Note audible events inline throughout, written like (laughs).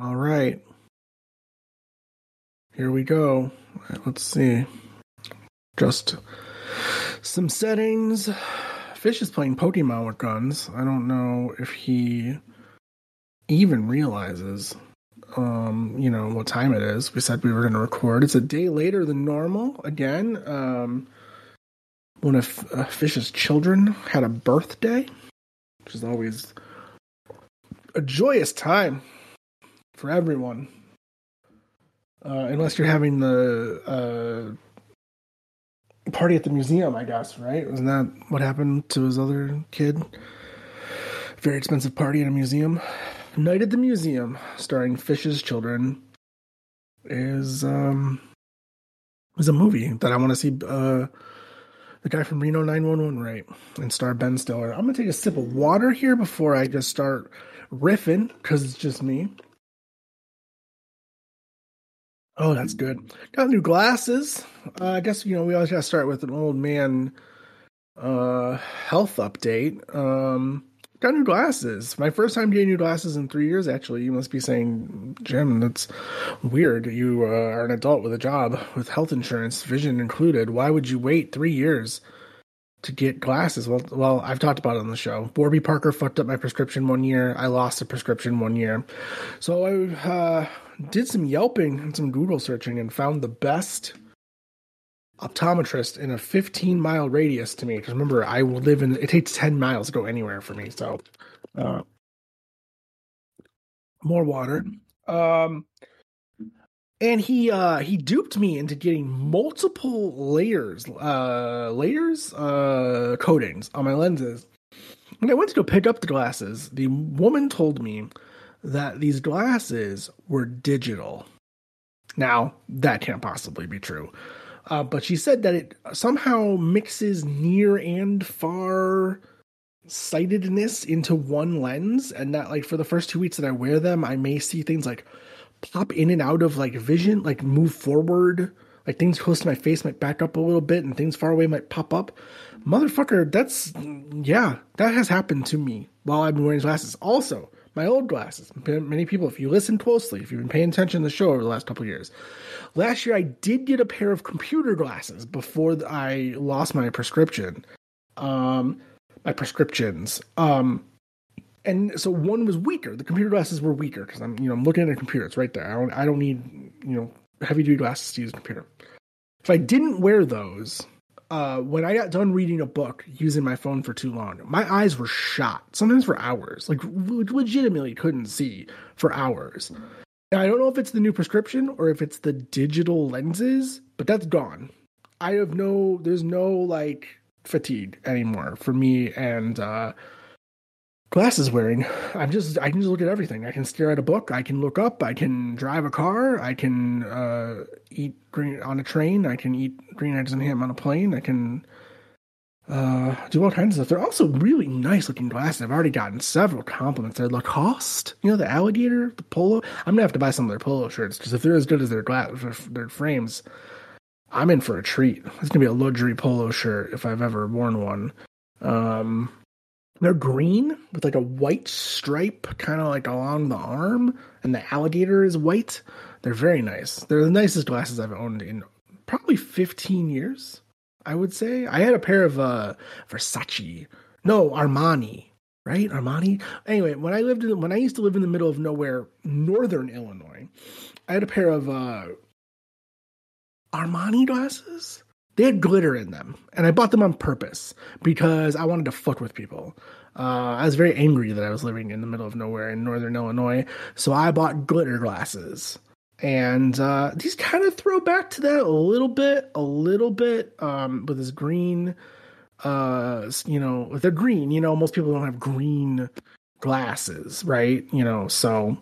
All right. Here we go. Let's see. Just some settings. Fish is playing Pokemon with guns. I don't know if he even realizes um, you know, what time it is. We said we were going to record. It's a day later than normal again. Um, one of uh, Fish's children had a birthday, which is always a joyous time for everyone. Uh, unless you're having the uh, party at the museum, I guess, right? Wasn't that what happened to his other kid? Very expensive party at a museum. Night at the Museum, starring Fish's Children, is um is a movie that I want to see uh the guy from Reno 911 right and star Ben Stiller. I'm gonna take a sip of water here before I just start riffing because it's just me. Oh, that's good. Got new glasses. Uh, I guess you know we always gotta start with an old man uh health update. Um got new glasses. My first time getting new glasses in three years, actually. You must be saying, Jim, that's weird. You uh, are an adult with a job, with health insurance, vision included. Why would you wait three years to get glasses? Well, well, I've talked about it on the show. Warby Parker fucked up my prescription one year. I lost a prescription one year. So I uh, did some Yelping and some Google searching and found the best – optometrist in a 15 mile radius to me because remember I live in it takes 10 miles to go anywhere for me so uh, more water um and he uh he duped me into getting multiple layers uh layers uh coatings on my lenses. When I went to go pick up the glasses the woman told me that these glasses were digital. Now that can't possibly be true. Uh, but she said that it somehow mixes near and far sightedness into one lens, and that like for the first two weeks that I wear them, I may see things like pop in and out of like vision, like move forward, like things close to my face might back up a little bit, and things far away might pop up. Motherfucker, that's yeah, that has happened to me while I've been wearing glasses. Also, my old glasses. Many people, if you listen closely, if you've been paying attention to the show over the last couple years, last year I did get a pair of computer glasses before I lost my prescription. Um, my prescriptions. Um, and so one was weaker. The computer glasses were weaker because I'm, you know, I'm looking at a computer. It's right there. I don't, I don't need, you know, heavy duty glasses to use a computer. If I didn't wear those, uh, when I got done reading a book using my phone for too long, my eyes were shot, sometimes for hours. Like, legitimately couldn't see for hours. Now I don't know if it's the new prescription or if it's the digital lenses, but that's gone. I have no, there's no like fatigue anymore for me and uh, glasses wearing. I'm just, I can just look at everything. I can stare at a book. I can look up. I can drive a car. I can uh, eat green on a train. I can eat green eggs and ham on a plane. I can uh, do all kinds of stuff. They're also really nice looking glasses. I've already gotten several compliments. They're Lacoste, you know, the alligator, the polo. I'm gonna have to buy some of their polo shirts because if they're as good as their glass, their frames, I'm in for a treat. It's gonna be a luxury polo shirt if I've ever worn one. Um, they're green with like a white stripe, kind of like along the arm, and the alligator is white. They're very nice. They're the nicest glasses I've owned in probably 15 years. I would say I had a pair of uh Versace, no Armani, right? Armani. Anyway, when I lived in when I used to live in the middle of nowhere, northern Illinois, I had a pair of uh Armani glasses. They had glitter in them, and I bought them on purpose because I wanted to fuck with people. Uh, I was very angry that I was living in the middle of nowhere in northern Illinois, so I bought glitter glasses and uh, these kind of throw back to that a little bit, a little bit, um, with this green. Uh, you know, they're green. You know, most people don't have green glasses, right? You know, so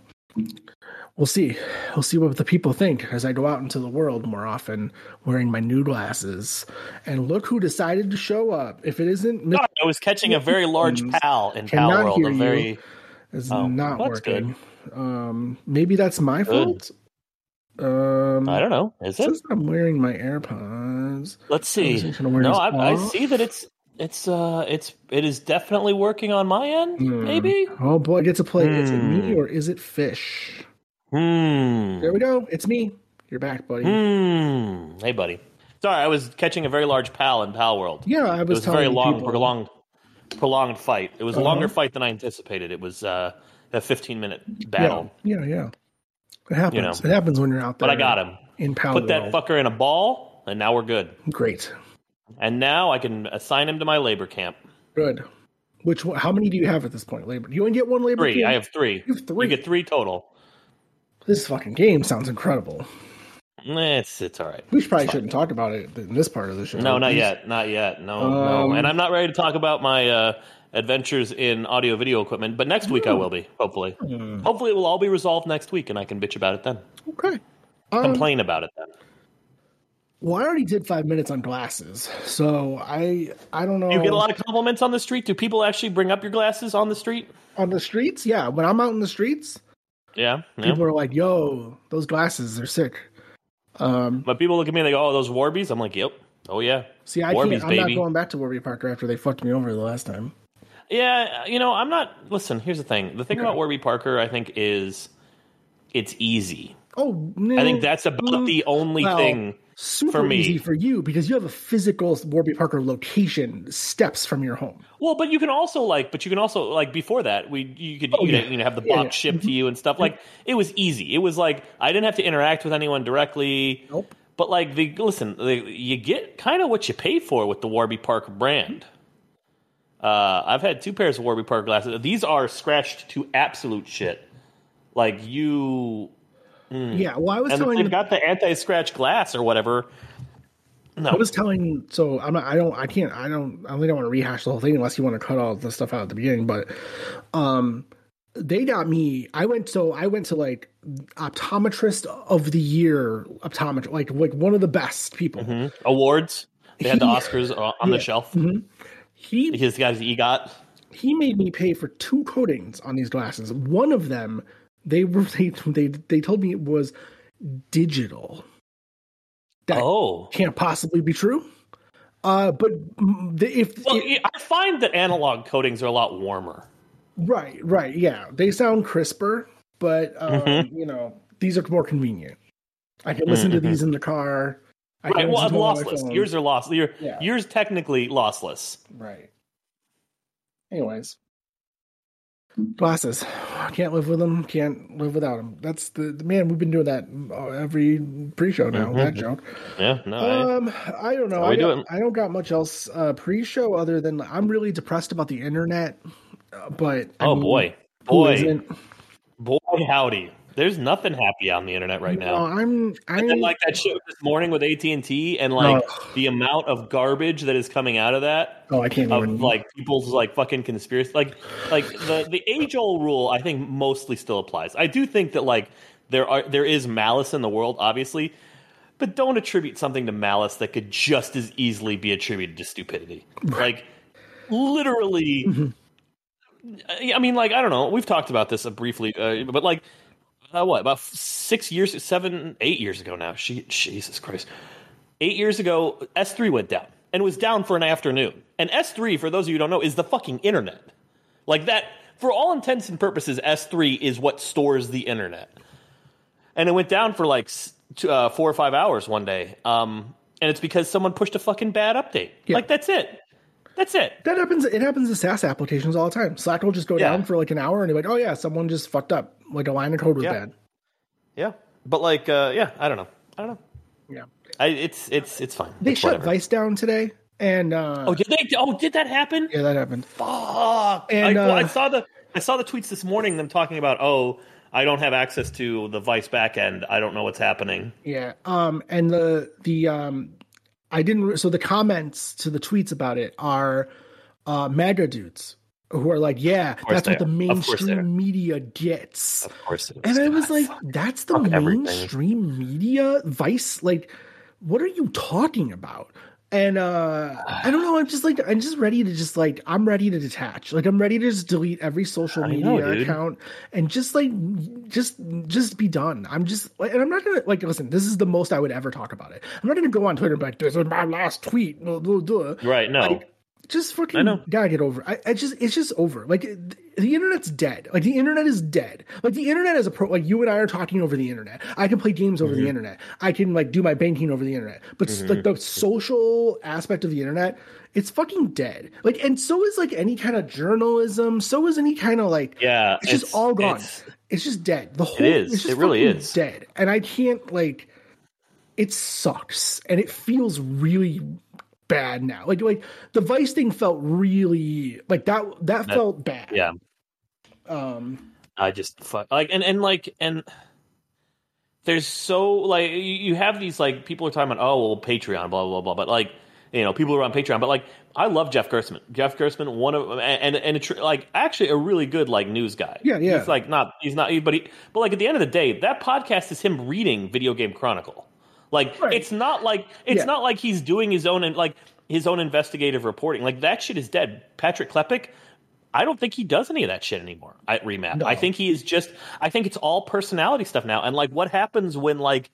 we'll see. We'll see what the people think as I go out into the world more often wearing my new glasses. And look who decided to show up. If it isn't, God, I was catching a very large pal in Pal World. A very is oh, not working. Good. Um, maybe that's my good. fault. Um, I don't know. Is it? I'm wearing my AirPods. Let's see. No, I, I, see that it's it's uh it's it is definitely working on my end. Mm. Maybe. Oh boy, I get to play. Mm. Is it me hmm. or is it fish? Hmm. There we go. It's me. You're back, buddy. Hmm. Hey, buddy. Sorry, I was catching a very large pal in Pal World. Yeah, I was. It was a very long, people. prolonged, prolonged fight. It was a Uh-huh. longer fight than I anticipated. It was uh, a 15 minute battle. Yeah, yeah, yeah. It happens. You know. It happens when you're out there. But I got him. in Pal Put that fucker in a ball, and now we're good. Great, And now I can assign him to my labor camp. good. Which? How many do you have at this point? Labor? Do you only get one labor? Three. camp? I have three. You have three. You get three total. This fucking game sounds incredible. Eh, It's it's all right. We probably shouldn't talk about it in this part of the show. No, not Please. yet. Not yet. No, Um, no. And I'm not ready to talk about my uh, adventures in audio video equipment. But next week I will be. Hopefully. Hmm. Hopefully it will all be resolved next week, and I can bitch about it then. Okay. Um, Complain about it then. well, I already did five minutes on glasses, so I I don't know. You get a lot of compliments on the street. Do people actually bring up your glasses on the street? on the streets. Yeah, when I'm out in the streets, Yeah. yeah. people are like, "Yo, those glasses are sick." Um, But people look at me and they go, "Oh, those Warbies." I'm like, "Yep. Oh yeah." see, I Warbies, can't. I'm baby. not going back to Warby Parker after they fucked me over the last time. Yeah, you know, I'm not. Listen, here's the thing. The thing about Warby Parker, I think, is it's easy. Oh, I think that's about the only Well, thing. Super for me. easy for you because you have a physical Warby Parker location steps from your home. Well, but you can also like, but you can also like before that, we you could Oh, you, know, you know have the Yeah, box yeah. shipped to you and stuff. Like it was easy. It was like I didn't have to interact with anyone directly. Nope. But like the listen, the, you get kind of what you pay for with the Warby Parker brand. Uh, I've had two pairs of Warby Parker glasses. These are scratched to absolute shit. Like you, Yeah, well, I was and telling they've got the anti-scratch glass or whatever. No, I was telling so I'm not I don't I can't I don't I really don't want to rehash the whole thing unless you want to cut all the stuff out at the beginning, but um they got me I went so I went to like optometrist of the year optometrist like like one of the best people. Mhm. awards. They had the Oscars uh, on the Yeah. shelf. He got His guys EGOT. he made me pay for two coatings on these glasses. One of them they were (laughs) they they, they told me it was digital. That Oh, can't possibly be true. Uh, but the, if well, it- I find that analog coatings are a lot warmer. Right, right, yeah. They sound crisper, but um, Mm-hmm. you know, these are more convenient. I can listen to these in the car. I Right, well, listen to them on my lossless. Yours are lossless. Your, Yeah. Yours technically lossless. right. Anyways, glasses. I can't live with them. Can't live without them. That's the, the man. We've been doing that every pre-show now. That joke. Yeah, no. I- Um, I don't know. Mm-hmm. I, got, doing. I don't got much else uh, pre-show other than I'm really depressed about the internet. Uh, but I oh mean, boy, boy, boy, howdy! There's nothing happy on the internet right No, now. I'm. I'm And like that shit this morning with AT and T, and like Oh. the amount of garbage that is coming out of that. Oh, I can't of even. like people's like fucking conspiracy like like the the age old rule i think mostly still applies i do think that like there are there is malice in the world obviously but don't attribute something to malice that could just as easily be attributed to stupidity like literally Mm-hmm. i mean like i don't know we've talked about this uh, briefly uh, but like uh, what about six years seven eight years ago now she, jesus christ eight years ago, S3 went down and was down for an afternoon. And S3, for those of you who don't know, is the fucking internet. Like that, for all intents and purposes, S3 is what stores the internet. And it went down for like s- uh, four or five hours one day. Um, and it's because someone pushed a fucking bad update. Yeah. Like that's it. That's it. that happens. It happens to SaaS applications all the time. Slack will just go Yeah. down for like an hour, and you're like, "Oh yeah, someone just fucked up. Like a line of code was Yeah. bad." Yeah. But like, uh, yeah, I don't know. I don't know. Yeah, I, it's it's it's fine. they It's shut whatever. Vice down today, and uh, Oh, did they? Oh, did that happen? yeah, that happened. Fuck. And, I, well, I uh, saw the I saw the tweets this morning. Them talking about oh, I don't have access to the Vice backend. I don't know what's happening. Yeah. Um, and the the um, I didn't. re- So the comments to the tweets about it are uh, MAGA dudes who are like, "Yeah, that's what the are. Of course they are. mainstream media gets." Of course, it is. And I was like, fuck. that's the Fuck everything. mainstream media Vice. Like, what are you talking about? And uh I don't know. I'm just like I'm just ready to just like I'm ready to detach. Like I'm ready to just delete every social media know, account and just like just just be done. I'm just like, and I'm not gonna like listen. This is the most I would ever talk about it. I'm not gonna go on Twitter and be like, "This is my last tweet." Right? No, Like, just fucking I know. gotta get over. I, I just it's just over. Like it- the internet's dead. Like the internet is dead. Like the internet is a pro. Like you and I are talking over the internet. I can play games over Mm-hmm. the internet. I can like do my banking over the internet. But s like the social aspect of the internet, it's fucking dead. Like and so is like any kind of journalism. So is any kind of like Yeah, It's just all gone. it's- It's, just dead. The whole is. It's just It really is. dead. And I can't like. It sucks, and it feels really bad now. Like like the Vice thing felt really like that. That, felt bad. yeah. Um. I just fuck like and and like and there's so like you- have these like people are talking about oh well Patreon blah blah blah but like you know people are on Patreon but like I love Jeff Gerstmann Jeff Gerstmann one of and and it's like actually a really good like news guy Yeah, yeah. he's like not he's not but he but like at the end of the day that podcast is him reading Video Game Chronicle like Right. it's not like it's Yeah. not like he's doing his own and like his own investigative reporting like that shit is dead Patrick Klepek I don't think he does any of that shit anymore at Remap. No. I think he is just I think it's all personality stuff now. And like what happens when like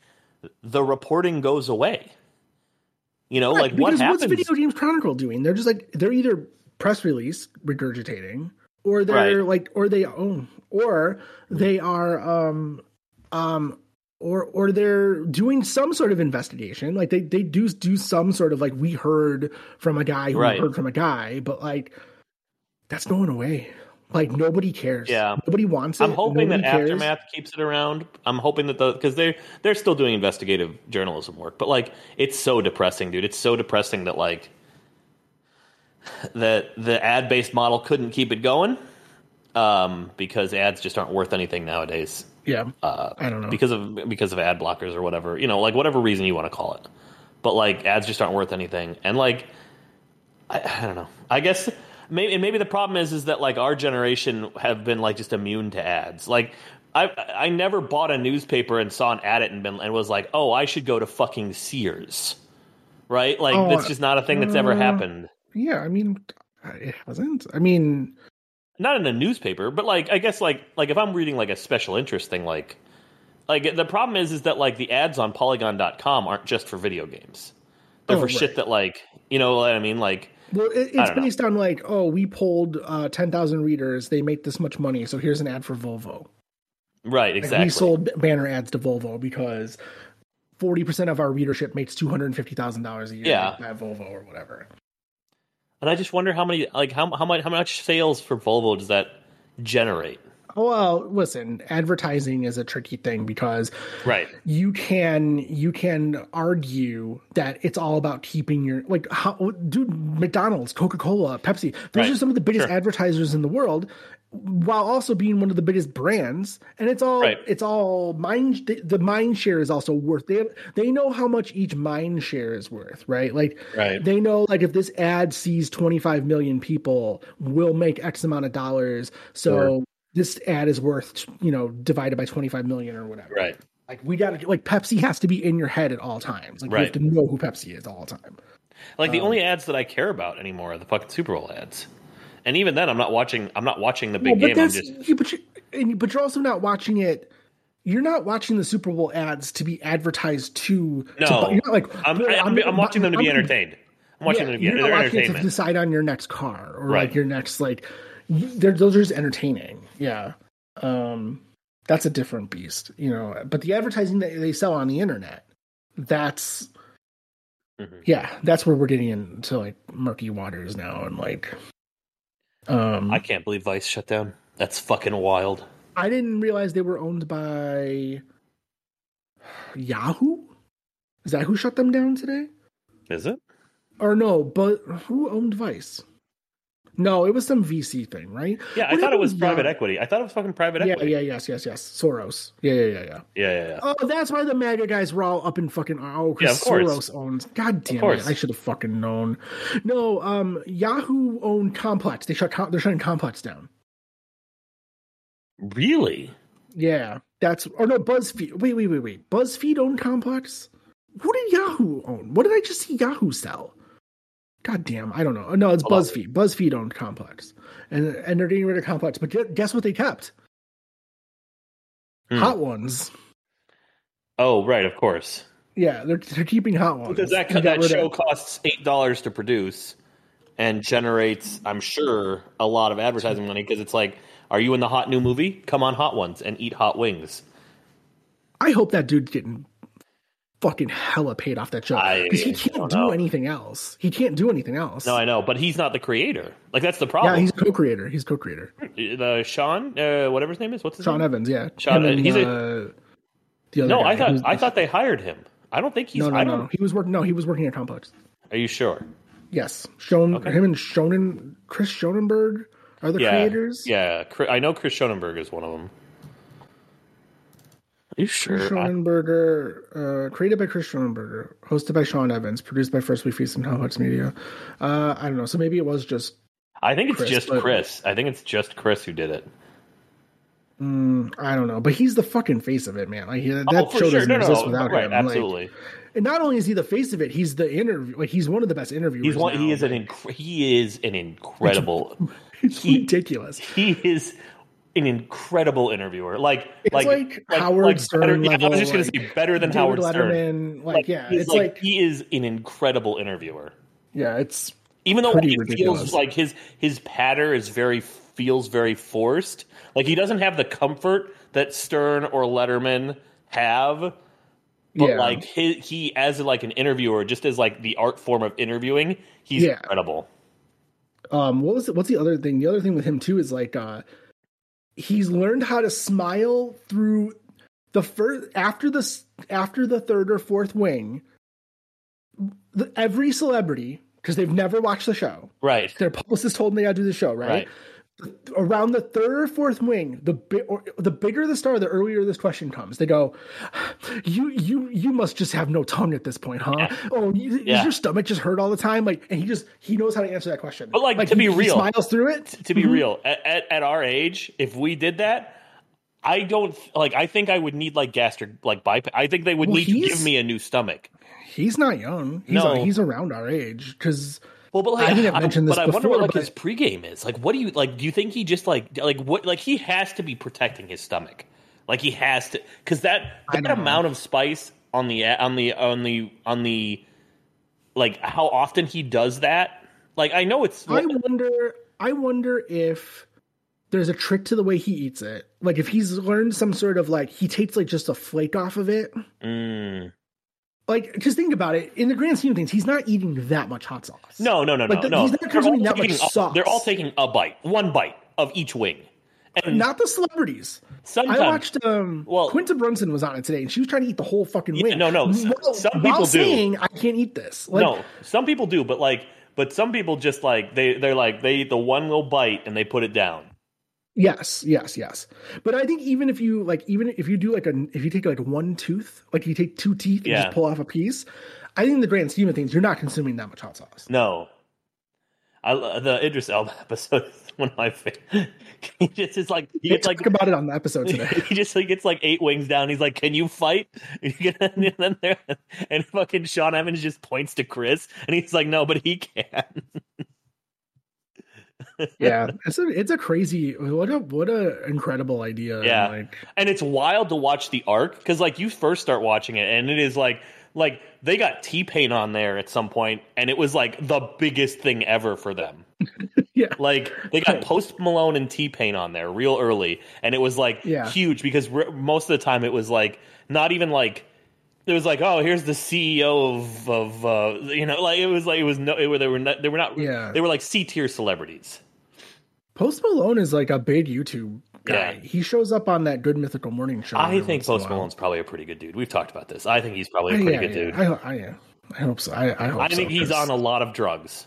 the reporting goes away? You know, like what happens? what's Video Games Chronicle doing? They're just like they're either press release regurgitating, or they're Right. like, or they own, or they are, um, um, or or they're doing some sort of investigation. Like they they do do some sort of like we heard from a guy who Right. heard from a guy, but like that's going away. Like nobody cares. Yeah. nobody wants it. I'm hoping that cares. Aftermath keeps it around. I'm hoping that the because they're they're still doing investigative journalism work, but like it's so depressing, dude. It's so depressing that like that the ad based model couldn't keep it going um, because ads just aren't worth anything nowadays. Yeah, uh, I don't know. because of because of ad blockers or whatever you know like whatever reason you want to call it but like ads just aren't worth anything and like I, I don't know i guess maybe and maybe the problem is is that like our generation have been like just immune to ads like I I never bought a newspaper and saw an ad it and been and was like oh I should go to fucking Sears, right? Like Oh, that's just not a thing that's ever uh, happened. yeah. I mean, it hasn't. I mean, not in a newspaper, but like I guess like like if I'm reading like a special interest thing, like like the problem is is that like the ads on Polygon.com aren't just for video games. They're Oh, for shit that like you know what I mean. Like Well, it, it's don't know. based on like, oh, we polled uh, ten thousand readers. They make this much money, so here's an ad for Volvo. right, Like, exactly. we sold banner ads to Volvo because forty percent of our readership makes two hundred and fifty thousand dollars a year. Yeah. at Volvo or whatever. And I just wonder how many like how how much how much sales for Volvo does that generate? Well, listen, advertising is a tricky thing because Right. you can you can argue that it's all about keeping your like how dude McDonald's, Coca-Cola, Pepsi. Those Right. are some of the biggest Sure. advertisers in the world while also being one of the biggest brands and it's all Right. it's all mind the, mind share is also worth they have, they know how much each mind share is worth right like Right. they know like if this ad sees 25 million people will make x amount of dollars so Sure. This ad is worth you know divided by 25 million or whatever Right. like we got to like Pepsi has to be in your head at all times. Like you have to know who Pepsi is all the time. Like Um, the only ads that I care about anymore are the fucking Super Bowl ads. And even then, I'm not watching. I'm not watching the big game. I'm just yeah, but you and you- but you're also not watching it. You're not watching the Super Bowl ads to be advertised to. no. to, you're not like I'm, I'm, I'm, watching them to be I'm- entertained. I'm watching yeah, them to be you're not watching it to decide on your next car or Right. like your next like. They're, those are just entertaining. Yeah, um, that's a different beast, you know. But the advertising that they sell on the internet, that's Mhm. yeah, that's where we're getting into like murky waters now, and like, um, I can't believe Vice shut down. That's fucking wild. I didn't realize they were owned by Yahoo. Is that who shut them down today? Is it? Or no, but who owned Vice? No, it was some VC thing, right? Yeah, I thought it was private equity. I thought it was fucking private Yeah, equity. yeah, yeah, yes, yes, yes. Soros. Yeah, yeah, yeah, yeah. yeah, yeah, yeah. Oh, that's why the MAGA guys were all up in fucking oh, Yeah. Soros owns. God damn it! I should have fucking known. No, um, Yahoo owned Complex. They shut. They're shutting Complex down. Really? Yeah, that's or no BuzzFeed. Wait, wait, wait, wait. BuzzFeed owned Complex. What did Yahoo own? What did I just see Yahoo sell? God damn, I don't know. No, it's Hold on. BuzzFeed. BuzzFeed owned Complex, and and they're getting rid of Complex. But guess what they kept? Hmm. Hot ones. Oh, right. Of course. Yeah, they're they're keeping hot ones Because that that show of- costs eight dollars to produce, and generates, I'm sure, a lot of advertising money because it's like, are you in the hot new movie? Come on, Hot Ones, and eat hot wings. I hope that dude's getting fucking hella paid off that show I because he can't don't know. anything else. He can't do anything else. No, I know, but he's not the creator. Like that's the problem. yeah, he's co-creator. He's co-creator. the Sean, uh, whatever his name is. What's his Sean name? Evans. Yeah, Sean- and, he's a- uh, the other No, guy I thought I thought they hired him. I don't think he's. no, no, I don't. He was working. No, he was working at Complex. Are you sure? Yes, Schon, Okay. him and Shonen, Chris Schonenberg are the Yeah, creators. yeah. I know Chris Schonenberg is one of them. Are you sure? Schonberger, uh, created by Chris Schonberger, hosted by Sean Evans, produced by First We Feast and Complex Media. Uh, I don't know. So maybe it was just I think it's Chris, just but- Chris. I think it's just Chris who did it. I don't know, but he's the fucking face of it, man. Like that oh, show sure. doesn't No, exist no. without right, him. Like, absolutely. and not only is he the face of it, he's the interview. Like he's one of the best interviewers. he's one. now. He is an. Inc- he is an incredible. (laughs) It's he- ridiculous. he is an incredible interviewer. Like, It's like, like Howard like Stern better, yeah, I was just gonna like say better than David Howard Stern. Letterman. Like, yeah, it's like, he is an incredible interviewer. yeah, it's Even though he ridiculous. feels like his his patter is very feels very forced. Like he doesn't have the comfort that Stern or Letterman have. But yeah. like he, he as like an interviewer, just as like the art form of interviewing, he's Yeah. incredible. um what was it what's the other thing the other thing with him too is like uh he's learned how to smile through the first after the after the third or fourth wing the, every celebrity because they've never watched the show Right. their publicist told them they gotta do the show right, Right. Around the third or fourth wing the bi- or, the bigger the star the earlier this question comes they go you you you must just have no tongue at this point huh oh you, Yeah. your stomach just hurt all the time like and he just he knows how to answer that question But, like, to he- be he real- smiles through it to be mm-hmm. real, at, at, at our age, if we did that, I don't like. I think I would need like gastric like bypass. I think they would Well, need to give me a new stomach. he's not young he's, No. he's around our age because Well, but like, I I've mentioned this but I wonder what before, like his pregame is. Like, what do you like? Do you think he just like like what like he has to be protecting his stomach? Like he has to because that that don't know. amount of spice on the on the on the on the like how often he does that. Like I know it's I wonder. I wonder if there's a trick to the way he eats it. Like if he's learned some sort of like he takes like just a flake off of it. Mm. Like, because think about it. In the grand scheme of things, he's not eating that much hot sauce. no no no no Like, the- no. he's not They're consuming all that much taking a- sauce. They're all taking a bite, one bite of each wing. And not the celebrities. sometimes I watched. um Well- Quinta Brunson was on it today, and she was trying to eat the whole fucking Yeah, wing. no, no, s- While- some people do. saying I can't eat this. Like, no, some people do, but like, but some people just like they they're like they eat the one little bite and they put it down. Yes, yes, yes. But I think even if you like, even if you do like a, if you take like one tooth, like you take two teeth and Yeah. just pull off a piece, I think in the grand scheme of things, you're not consuming that much hot sauce. No, I the Idris Elba (laughs) episode is one of my favorite. (laughs) He just is like he gets like talk about it on the episode today. (laughs) he just like gets like eight wings down. He's like, "Can you fight?" and you get, then there, and fucking Sean Evans just points to Chris, and he's like, "No, but he can." Yeah, it's a it's a crazy what a what a incredible idea. Yeah. like and it's wild to watch the arc because like you first start watching it and it is like like they got t-pain on there at some point and it was like the biggest thing ever for them (laughs) yeah, like they got (laughs) post malone and t-pain on there real early and it was like Yeah. huge because re- most of the time it was like not even like it was like oh here's the ceo of of uh you know like it was like it was no it they were not they were not Yeah. they were like c-tier celebrities Post Malone is like a big YouTube guy. Yeah. He shows up on that Good Mythical Morning show. i think once in a post malone's probably a pretty good dude we've talked about this i think he's probably a pretty yeah, good yeah. dude I, I. I hope so. I, I hope I think so, he's on a lot of drugs.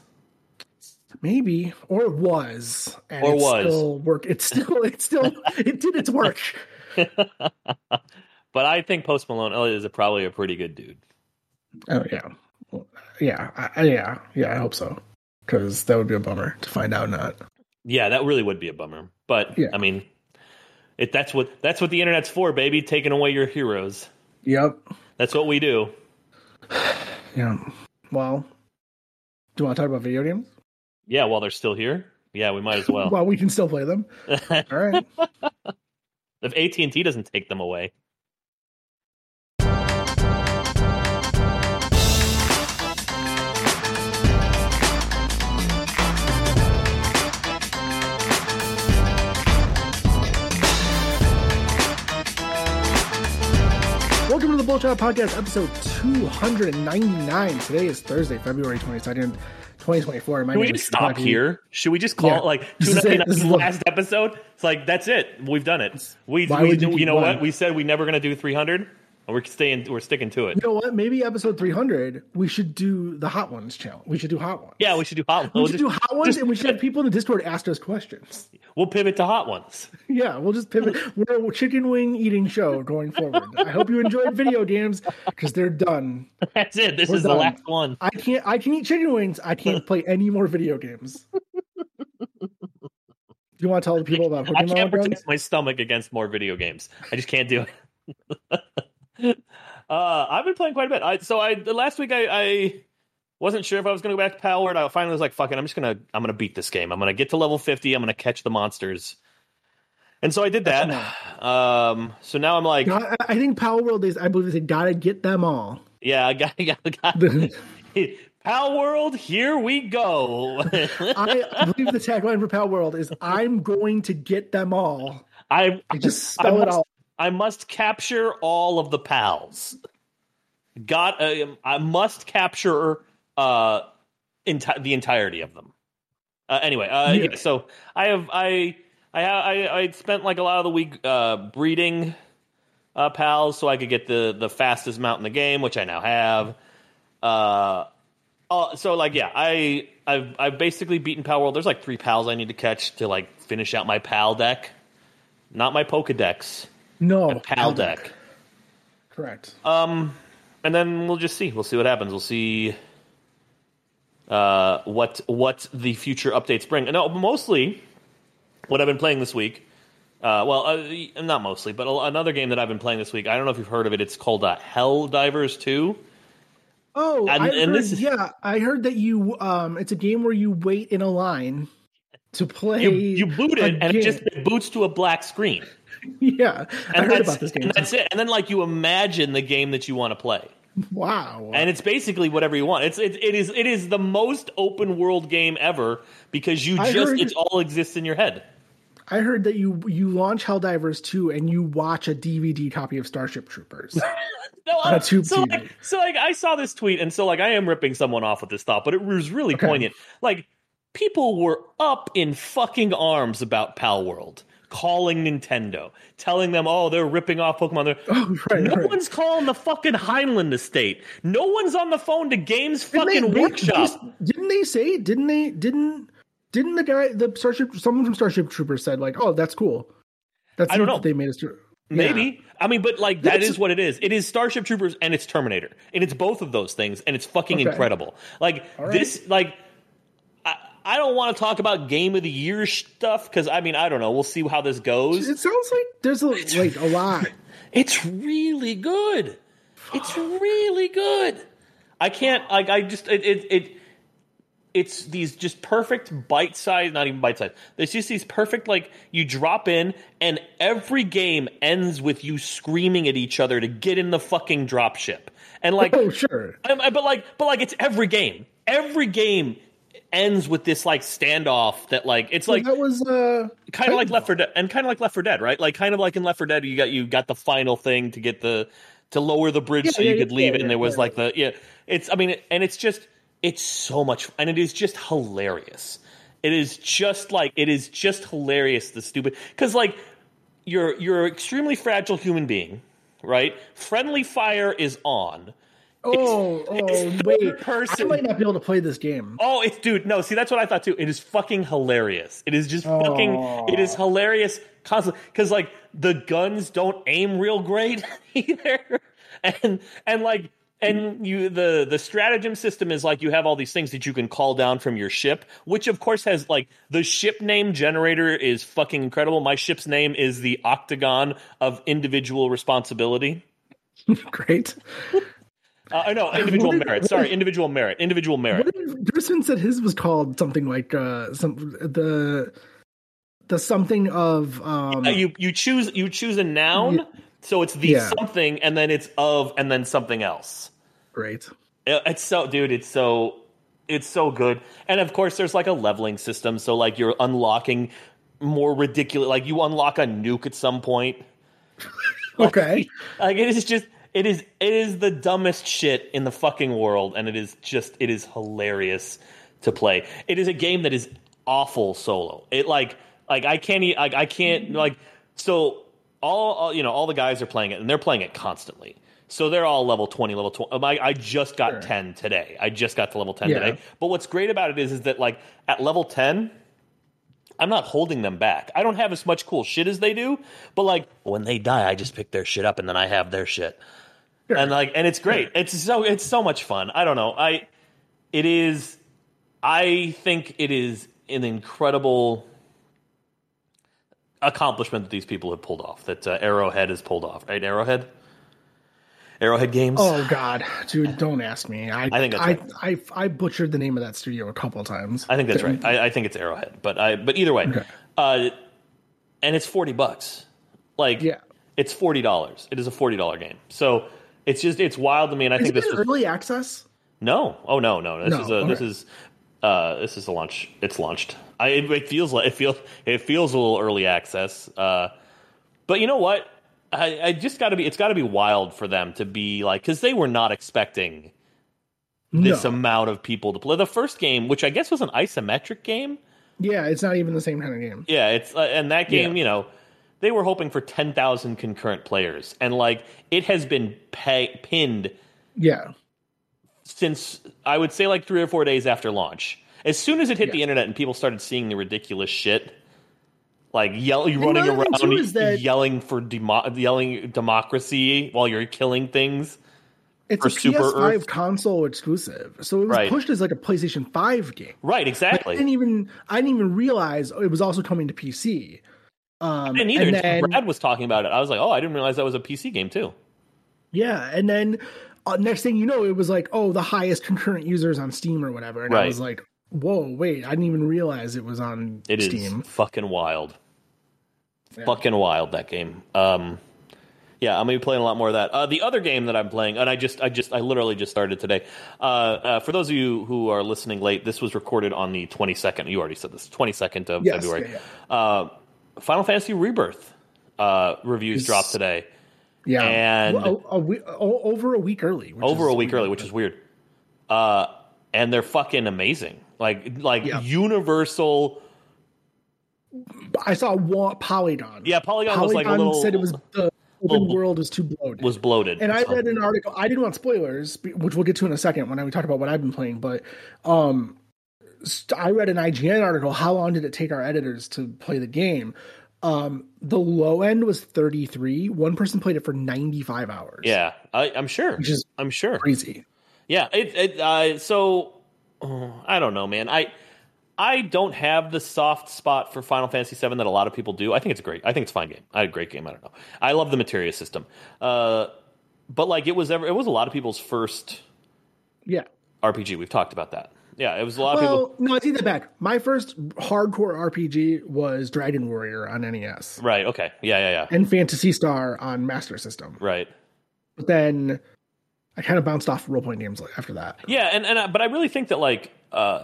Maybe or was Or was. still work. It's still it's still it did its work. (laughs) (laughs) But I think Post Malone oh, is a, probably a pretty good dude. Oh yeah, Well, yeah, I- yeah, yeah. I hope so because that would be a bummer to find out not. Yeah, that really would be a bummer. But Yeah. I mean, it, that's what that's what the internet's for, baby. Taking away your heroes. Yep. That's what we do. (sighs) Yeah. Well, do you want to talk about video games? Yeah, while they're still here. Yeah, we might as well. (laughs) Well, we can still play them. (laughs) All right. if AT and T doesn't take them away. The Bullshot Podcast, episode 299. Today is Thursday, February 22nd, 2024. My Can we just stop Shibaki. here? Should we just call Yeah. it like This is it. 299 This is the last episode? It's like that's it. We've done it. We, we you you, know what? We said we never going to do 300. We're staying. We're sticking to it. You know what? Maybe episode 300, we should do the Hot Ones challenge. We should do Hot Ones. Yeah, we should do hot. ones. We'll, should do Hot Ones, just- and we should have people in the Discord ask us questions. we'll pivot to hot ones. (laughs) Yeah, we'll just pivot. (laughs) We're a chicken wing eating show going forward. I hope you enjoyed video games because they're done. That's it. This We're is the last one. I can't. I can eat chicken wings. I can't play any more video games. Do you want to tell the people about I can't protect my stomach against more video games. I just can't do it. (laughs) (laughs) uh, I've been playing quite a bit. I, so I the last week I, I wasn't sure if I was going to go back to Power Word. I finally was like, "Fuck it, I'm just gonna I'm gonna beat this game. I'm gonna get to level 50. I'm gonna catch the monsters." And so I did that. Um, so now I'm like, I, I think Power World is. I believe they gotta get them all. yeah, I got, (laughs) I got, I (laughs) got Power World. Here we go. I believe the tagline for Power World is "I'm going to get them all." I, I just I spell it must, out. I must capture all of the pals. Got. Uh, I must capture uh, enti- the entirety of them. Uh, anyway, uh, Yeah. yeah. So I have I I I I spent like a lot of the week uh, breeding uh, pals so I could get the the fastest mount in the game, which I now have. Uh, uh, so like yeah, I I've I've basically beaten Pal World. There's like three pals I need to catch to like finish out my pal deck, not my Pokedex, No, my pal deck. Correct. Um, and then we'll just see. We'll see what happens. We'll see uh, what what the future updates bring. And no, mostly what I've been playing this week. Uh, well, uh, not mostly, but another game that I've been playing this week. I don't know if you've heard of it. It's called uh, Hell Divers Two. oh, and- I and heard, this is- yeah, I heard that you. Um, it's a game where you wait in a line to play. You, you boot it, and it just it boots to a black screen. (laughs) yeah. I heard about this game. and that's it. And then like you imagine the game that you want to play. Wow. and it's basically whatever you want. It's it, it is it is the most open world game ever because you I just heard- it all exists in your head. I heard that you you launch Helldivers 2 and you watch a DVD copy of Starship Troopers. (laughs) No, On a I'm- tube so TV. like so like I saw this tweet and so like I am ripping someone off with this thought, but it was really Okay. poignant. Like people were up in fucking arms about Pal World, calling Nintendo, telling them, "Oh, they're ripping off Pokemon." They're, (laughs) oh, right. no right. one's calling the fucking Heinlein Estate. No one's on the phone to Games Didn't fucking they- Workshop. they- didn't they say? Didn't they? Didn't didn't the guy the Starship someone from Starship Troopers said like, oh, that's cool. That's I don't know. They made us. do- Maybe. Yeah. I mean, but like that is what it is. It is Starship Troopers and it's Terminator. And it's both of those things and it's fucking Okay. incredible. Like right. this like I, don't want to talk about game of the year stuff cuz I mean, I don't know. We'll see how this goes. It sounds like there's a, like a lot. (laughs) It's really good. It's really good. I can't like I just it it, it it's these just perfect bite size, not even bite size. There's just these perfect like you drop in and every game ends with you screaming at each other to get in the fucking drop ship. And like oh, sure. I- I- but like but like it's every game. Every game ends with this like standoff that like it's like that was uh kind of like Left 4 Dead, and kind of like Left 4 Dead, right? Like kind of like in Left 4 Dead, you got you got the final thing to get the to lower the bridge Yeah, so yeah, you could yeah, leave it, and there was like the yeah. It's I mean, and it's just it's so much, and it is just hilarious. It is just like it is just hilarious. The stupid because like you're you're an extremely fragile human being, right? Friendly fire is on. Oh (laughs) oh wait. person. I might not be able to play this game. Oh, it's dude. No, see, that's what I thought too. It is fucking hilarious. It is just fucking. It is hilarious constantly because like the guns don't aim real great (laughs) either, and and like and you the the stratagem system is like you have all these things that you can call down from your ship, which of course has like the ship name generator is fucking incredible. My ship's name is the Octagon of Individual Responsibility. (laughs) Great. Uh, I know (laughs) individual What merit. Sorry, individual merit. Individual merit. Gerstmann said his was called something like uh some the the something of um Uh, you you choose you choose a noun, Yeah. so it's the Yeah. something, and then it's of, and then something else. great. It- It's so, dude. It's so it's so good, and of course, there's like a leveling system. So like you're unlocking more ridiculous. Like you unlock a nuke at some point. (laughs) Okay. (laughs) Like it is just. It is it is the dumbest shit in the fucking world, and it is just it is hilarious to play. It is a game that is awful solo. It like like I can't like I can't like so all, all you know all the guys are playing it and they're playing it constantly. So they're all level twenty, level twenty. Um, I, I just got Sure. ten today. I just got to level ten Yeah. today. But what's great about it is is that like at level ten. I'm not holding them back. I don't have as much cool shit as they do, but like when they die, I just pick their shit up and then I have their shit Sure. and like and it's great it's so it's so much fun i don't know i it is i think it is an incredible accomplishment that these people have pulled off that uh, arrowhead has pulled off right arrowhead arrowhead games Oh God, dude, don't ask me. I I think I, right. I I butchered the name of that studio a couple of times. I think that's right I, I think it's arrowhead but i but either way Okay. uh and it's 40 bucks like Yeah. it's $40 it is a $40 game so it's just it's wild to me and i Is think this was early access? No, oh no, no. This No, is a this is uh this is a launch. It's launched. I it, it feels like it feels it feels a little early access. Uh, but you know what? I, I just got to be. It's got to be wild for them to be like because they were not expecting this no. amount of people to play the first game, which I guess was an isometric game. Yeah, it's not even the same kind of game. Yeah, it's uh, and that game, Yeah. you know, they were hoping for ten thousand concurrent players, and like it has been pay, pinned Yeah. since I would say like three or four days after launch. As soon as it hit the internet and people started seeing the ridiculous shit, like yell, running around that- yelling for demo- yelling democracy while you're killing things. It's a Super PS5 Earth. console exclusive, so it was Right. pushed as like a PlayStation 5 game. Right, I exactly. didn't even I didn't even realize it was also coming to PC. Um, and either and then, Brad was talking about it. I was like, oh, I didn't realize that was a PC game too. yeah, and then uh, next thing you know, it was like, oh, the highest concurrent users on Steam or whatever, and I was like, whoa, wait, I didn't even realize it was on It is Steam. fucking wild. Yeah. Fucking wild that game. Um, yeah, I'm gonna be playing a lot more of that. Uh, the other game that I'm playing, and I just, I just, I literally just started today. Uh, uh, for those of you who are listening late, this was recorded on the 22nd. You already said this, 22nd of Yes, February. yeah, Uh, Final Fantasy Rebirth uh, reviews Is- dropped today, Yeah, And- a, a we- over a week early. which over a week early, which is weird. Uh, and they're fucking amazing. Like, like Yeah. universal. I saw one Polygon. Yeah, Polygon was like a little- said it was the open little- world was too bloated. Was bloated, and I read an article. I didn't want spoilers, which we'll get to in a second when I talk about what I've been playing. But um, I read an IGN article. How long did it take our editors to play the game? Um, the low end was 33. One person played it for 95 hours. Yeah, I, I'm sure. Which is I'm sure. crazy. Yeah, it, it uh, so uh, I don't know, man. I I don't have the soft spot for Final Fantasy VII that a lot of people do. I think it's a great. I think it's a fine game. I had a great game. I don't know. I love the materia system. Uh, but like it was ever, it was a lot of people's first Yeah. RPG. We've talked about that. Yeah, it was a lot of people. Well, no, I take that back. My first hardcore RPG was Dragon Warrior on NES Right. Okay. Yeah. Yeah. Yeah. and Phantasy Star on Master System. Right. But then I kind of bounced off role playing games after that. Yeah, and and I- but I really think that like uh,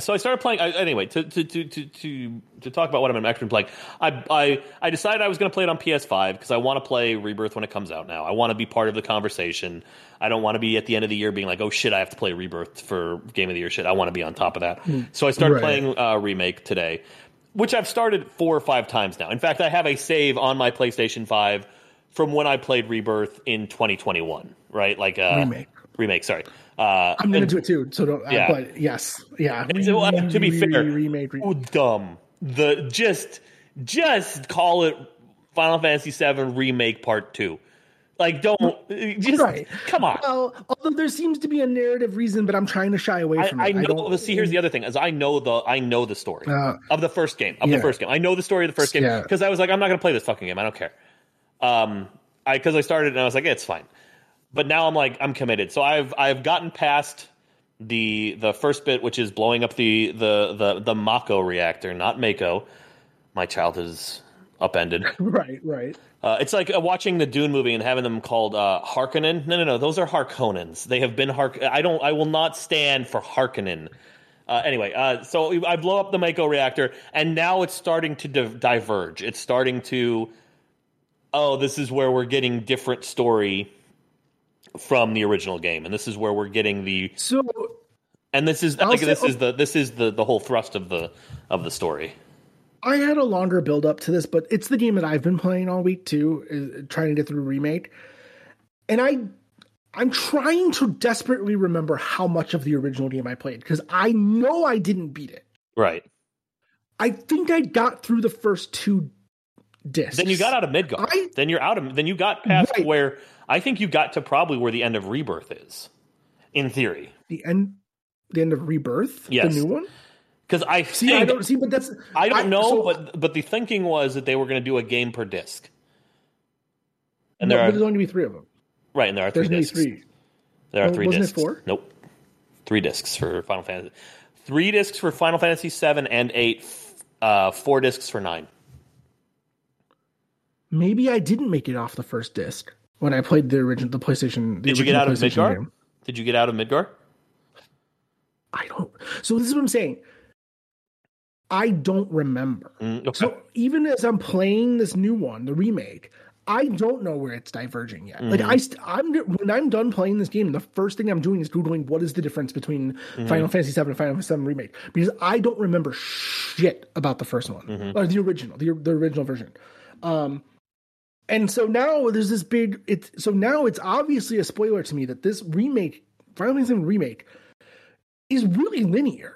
so I started playing I, anyway to to to to to to talk about what I'm actually playing. I I I decided I was going to play it on PS5 because I want to play Rebirth when it comes out. Now I want to be part of the conversation. I don't want to be at the end of the year being like, oh shit, I have to play Rebirth for Game of the Year shit. I want to be on top of that. So I started Right. playing uh, Remake today, which I've started four or five times now. In fact, I have a save on my PlayStation 5 from when I played Rebirth in 2021. Right, like uh, Remake. remake. Sorry. Uh, I'm gonna do it too. So don't. Yeah. Uh, but yes, yeah. And so, uh, to be fair, re- remake. re- oh, dumb. The just just call it Final Fantasy VII Remake Part Two. Like, don't just Right. come on. Well, although there seems to be a narrative reason, but I'm trying to shy away from I it. know. don't- see, here's the other thing: is I know the I know the story Uh, of the first game of the first game. I know the story of the first game Yeah. because I was like, I'm not going to play this fucking game. I don't care. Um, I because I started and I was like, it's fine. But now I'm like, I'm committed. So I've I've gotten past the the first bit, which is blowing up the the the the Mako reactor, not Mako. My childhood is upended. (laughs) right, right. Uh, it's like uh, watching the Dune movie and having them called uh, Harkonnen. No, no, no. Those are Harkonnens. They have been Hark. I don't. I will not stand for Harkonnen. Uh, anyway, uh, so I blow up the Mako reactor, and now it's starting to di- diverge. It's starting to. Oh, this is where we're getting different story from the original game, and this is where we're getting the So and this is I'll say- this is the this is the the whole thrust of the of the story. I had a longer build up to this, but it's the game that I've been playing all week too, trying to get through remake. And I I'm trying to desperately remember how much of the original game I played because I know I didn't beat it. Right. I think I got through the first two discs. Then you got out of Midgar. I- then you're out of. Then you got past Right. where I think you got to probably where the end of Rebirth is, in theory. the end the end of Rebirth, Yes. the new one. Because I See, I don't see, but that's I don't know, so- but but the thinking was that they were going to do a game per disc. And no, there but there's are only be three of them. right, and there are three There's only discs. three. There are Oh, 3 wasn't it four? Nope, three discs for Final Fantasy. Three discs for Final Fantasy seven and eight. Uh, four discs for nine. Maybe I didn't make it off the first disc when I played the original, the PlayStation. The Did you get out of Midgar? game. Did you get out of Midgar? I don't. So this is what I'm saying. I don't remember. Mm, okay. So even as I'm playing this new one, the remake, I don't know where it's diverging yet. Like Mm-hmm. I, st- I'm when I'm done playing this game, the first thing I'm doing is googling what is the difference between Mm-hmm. Final Fantasy VII and Final Fantasy VII remake because I don't remember shit about the first one Mm-hmm. or the original, the the original version. Um, and so now there's this big. It's so now it's obviously a spoiler to me that this remake, Final Fantasy VII remake, is really linear.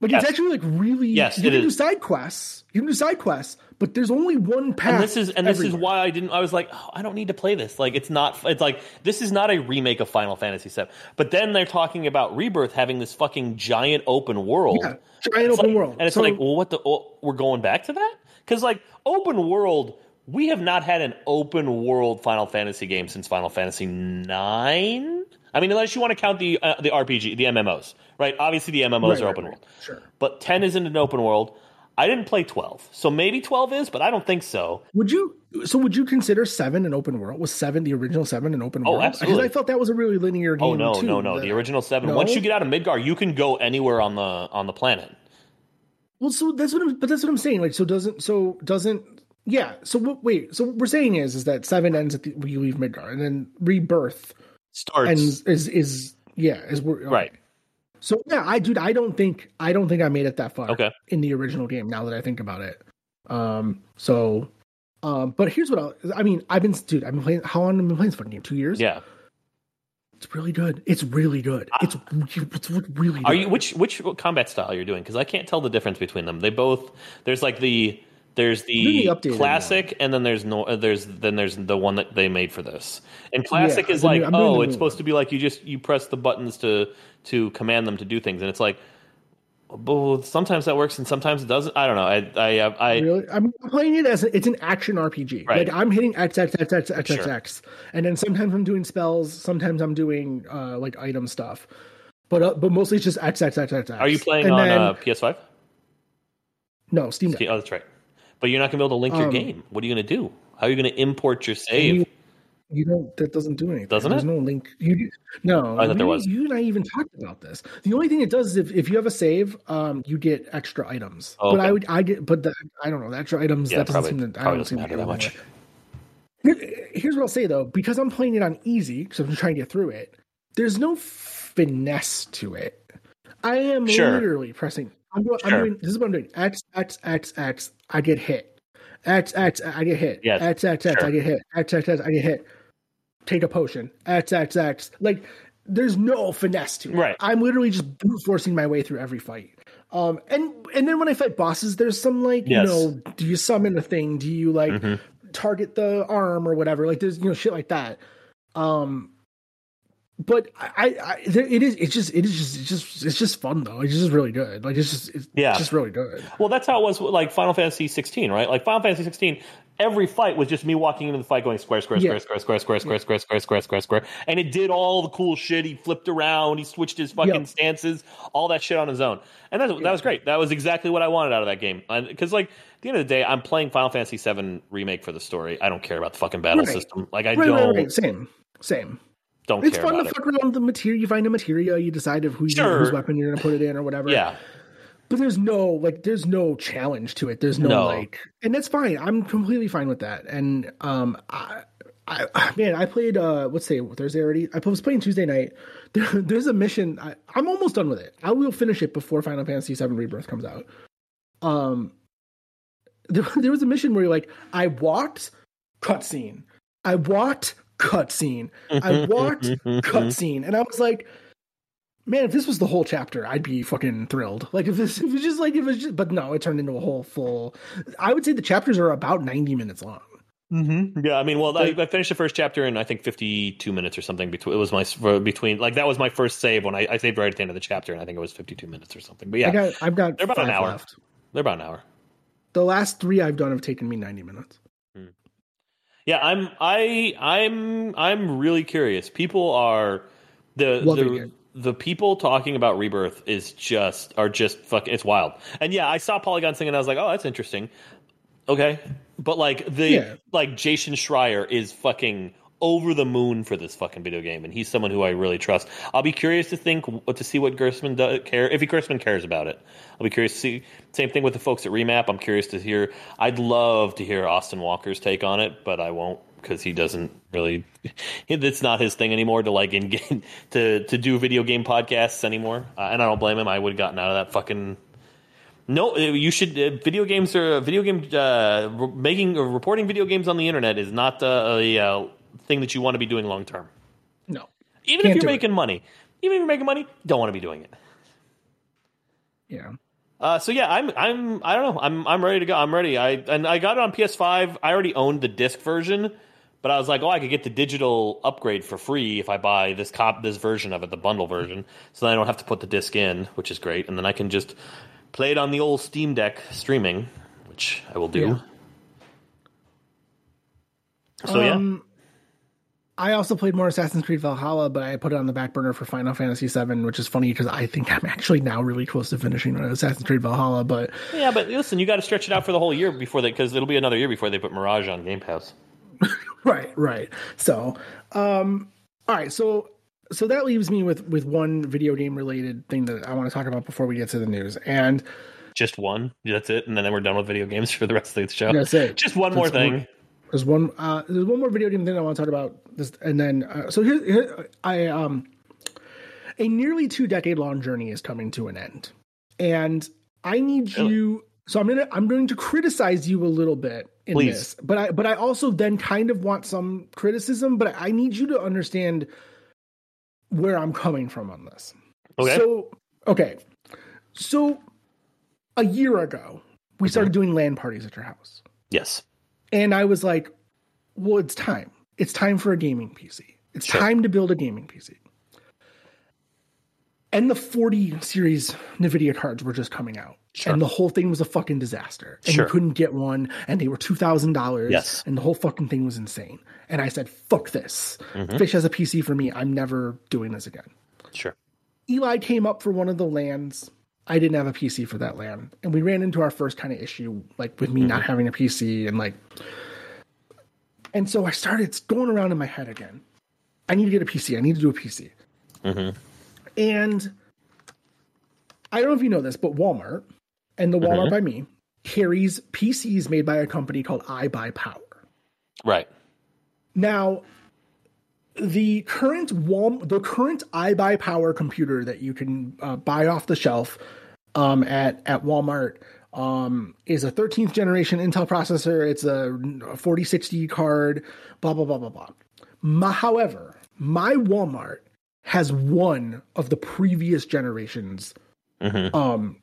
Like Yes. it's actually like really. Yes, you it can do side quests. You can do side quests, but there's only one path. and this is and this is why I didn't. I was like, oh, I don't need to play this. Like, it's not. It's like this is not a remake of Final Fantasy VII. But then they're talking about Rebirth having this fucking giant open world. Yeah, giant It's open like- world. and it's So- like, well, what the? Oh, we're going back to that because like open world. We have not had an open world Final Fantasy game since Final Fantasy nine. I mean, unless you want to count the uh, the RPG, the MMOs, right? Obviously, the MMOs Right, are right, open right. world Sure. but 10 isn't an open world. I didn't play 12. So maybe 12 is, but I don't think so. Would you? So would you consider seven an open world? Was seven the original seven an open world? Oh, world? absolutely. Because I felt that was a really linear game. Oh no, too, no, no. The original 7. No? Once you get out of Midgar, you can go anywhere on the on the planet. Well, so that's what I'm. But that's what I'm saying. Like, so doesn't. So doesn't. Yeah. So what, wait. So what we're saying is, is that seven ends at the you leave Midgar, and then rebirth Starts ends is is yeah is where right. So yeah, I dude, I don't think I don't think I made it that far. Okay. In the original game, now that I think about it. Um. So, um. But here's what I'll, I mean. I've been dude. I've been playing. How long have I been playing this fucking game? Two years. Yeah. It's really good. It's really good. It's it's really. Good. Are you which which combat style you're doing? Cuz I can't tell the difference between them. They both there's like the there's the the classic and then there's no uh, there's then there's the one that they made for this. And classic Yeah, is like new- oh, it's supposed to be like you just you press the buttons to to command them to do things and it's like well, sometimes that works and sometimes it doesn't. I don't know. I I I, Really? I'm playing it as a, it's an action RPG. Right. Like I'm hitting X X X X X X. X, and then sometimes I'm doing spells. Sometimes I'm doing uh like item stuff, but uh, but mostly it's just X X X X X. Are you playing and on then, uh, PS5? no Steam Deck? Oh, that's right. But you're not going to be able to link your Um, game. What are you going to do? How are you going to import your save? You, you don't. That doesn't do anything. Doesn't There's it? no link. You no. I thought there was. You and I even talked about this. The only thing it does is if, if you have a save, um, you get extra items. Oh, But okay. I would I get but the, I don't know the extra items yeah, that doesn't probably, seem to I don't doesn't seem to matter that much. Here- Here's what I'll say though, because I'm playing it on easy, because I'm trying to get through it. There's no finesse to it. I am Sure. literally pressing. I'm, doing, I'm doing. This is what I'm doing. X X X X. I get hit. X X. I get hit. Yes. X X X. Sure. I get hit. X X X. I get hit. Take a potion. X X X. Like there's no finesse to it. Right. I'm literally just brute forcing my way through every fight. Um, and and then when I fight bosses, there's some like Yes. you know, do you summon a thing? Do you like Mhm. target the arm or whatever? Like there's you know shit like that. Um, but I, I there, it is it's just it is just it's just it's just fun though. It's just really good. Like it's just it's yeah. just really good. Well, that's how it was like Final Fantasy 16, right? Like Final Fantasy 16, every fight was just me walking into the fight going square square square yeah. square square square square, yeah. square square square square square and it did all the cool shit. He flipped around, he switched his fucking yep. stances, all that shit on his own. And that that was great. That was exactly what I wanted out of that game. Cuz like at the end of the day, I'm playing Final Fantasy VII remake for the story. I don't care about the fucking battle right. system. Like I right, don't right, Same. Same don't It's fun to it. fuck around with the material. You find a material, you decide if who you, Sure. whose weapon you're gonna put it in or whatever. Yeah, but there's no like there's no challenge to it there's no, No. like and that's fine i'm completely fine with that and um i I, (sighs) man, I played uh what's today Thursday already. I was playing Tuesday night. (laughs) There, there's a mission. I, I'm almost done with it. I will finish it before Final Fantasy VII Rebirth comes out. Um, (laughs) there, there was a mission where you're like I walked, cutscene. I walked, cutscene. I walked, cutscene, and I was like, man, if this was the whole chapter, I'd be fucking thrilled. Like if this if it was just like if it was just, but no, it turned into a whole full. I would say the chapters are about 90 minutes long. Mm-hmm. Yeah, I mean, well, I, I, finished the first chapter in I think fifty-two minutes or something. Between it was my between like that was my first save when I, I, saved right at the end of the chapter, and I think it was fifty-two minutes or something. But yeah, I got, I've got they're about an hour. Left. They're about an hour. The last three I've done have taken me ninety minutes. Yeah, I'm I I'm I'm really curious. People are the Loving the, it. the people talking about rebirth is just are just fucking it's wild. And yeah, I saw Polygon singing and I was like, "Oh, that's interesting." Okay, but like the yeah. like Jason Schreier is fucking over the moon for this fucking video game, and he's someone who I really trust. I'll be curious to think to see what Gerstmann does, care if he Gerstmann cares about it. I'll be curious to see. Same thing with the folks at Remap. I'm curious to hear. I'd love to hear Austin Walker's take on it, but I won't because he doesn't really. (laughs) It's not his thing anymore to like in (laughs) game, to to do video game podcasts anymore, uh, and I don't blame him. I would have gotten out of that fucking no, uh, you should. Uh, video games are video game uh, making or reporting video games on the internet is not uh, a, a thing that you want to be doing long term. No, even if you're making it. money, even if you're making money, don't want to be doing it. Yeah. Uh, so yeah, I'm I'm I don't know. I'm I'm ready to go. I'm ready. I and I got it on PS5. I already owned the disc version, but I was like, oh, I could get the digital upgrade for free if I buy this cop this version of it, the bundle version. So then I don't have to put the disc in, which is great, and then I can just play it on the old Steam Deck streaming, which I will do. Yeah. So um, yeah. I also played more Assassin's Creed Valhalla, but I put it on the back burner for Final Fantasy VII, which is funny because I think I'm actually now really close to finishing Assassin's Creed Valhalla. But yeah, but listen, you got to stretch it out for the whole year before they, because it'll be another year before they put Mirage on Game Pass. (laughs) right, right. So, um, all right. So so that leaves me with with one video game related thing that I want to talk about before we get to the news. And just one. That's it, and then we're done with video games (laughs) for the rest of the show. That's it. Just one that's more thing. There's one. Uh, there's one more video game thing I want to talk about. This, and then uh, so here, here, I um, a nearly two decade long journey is coming to an end, and I need really? you. So I'm gonna I'm going to criticize you a little bit in Please. this, but I but I also then kind of want some criticism, but I need you to understand where I'm coming from on this. Okay. So, okay. So, a year ago, we started doing land parties at your house. Yes. And I was like, well, it's time. It's time for a gaming PC. It's sure. time to build a gaming PC. And the 40 series NVIDIA cards were just coming out. Sure. And the whole thing was a fucking disaster. And sure. you couldn't get one, and they were $2,000. Yes. And the whole fucking thing was insane. And I said, fuck this. Mm-hmm. Fish has a PC for me. I'm never doing this again. Sure. Eli came up for one of the LANs. I didn't have a PC for that LAN. And we ran into our first kind of issue, like with me mm-hmm. not having a PC and like. And so I started going around in my head again. I need to get a PC. I need to do a PC. Mm-hmm. And I don't know if you know this, but Walmart and the Walmart mm-hmm. by me carries PCs made by a company called iBuyPower. Right. Now, the current Wal- the current iBuyPower computer that you can uh, buy off the shelf um, at at Walmart um, is a 13th generation Intel processor. It's a 4060 card. Blah blah blah blah blah. My, however, my Walmart has one of the previous generations mm-hmm. um,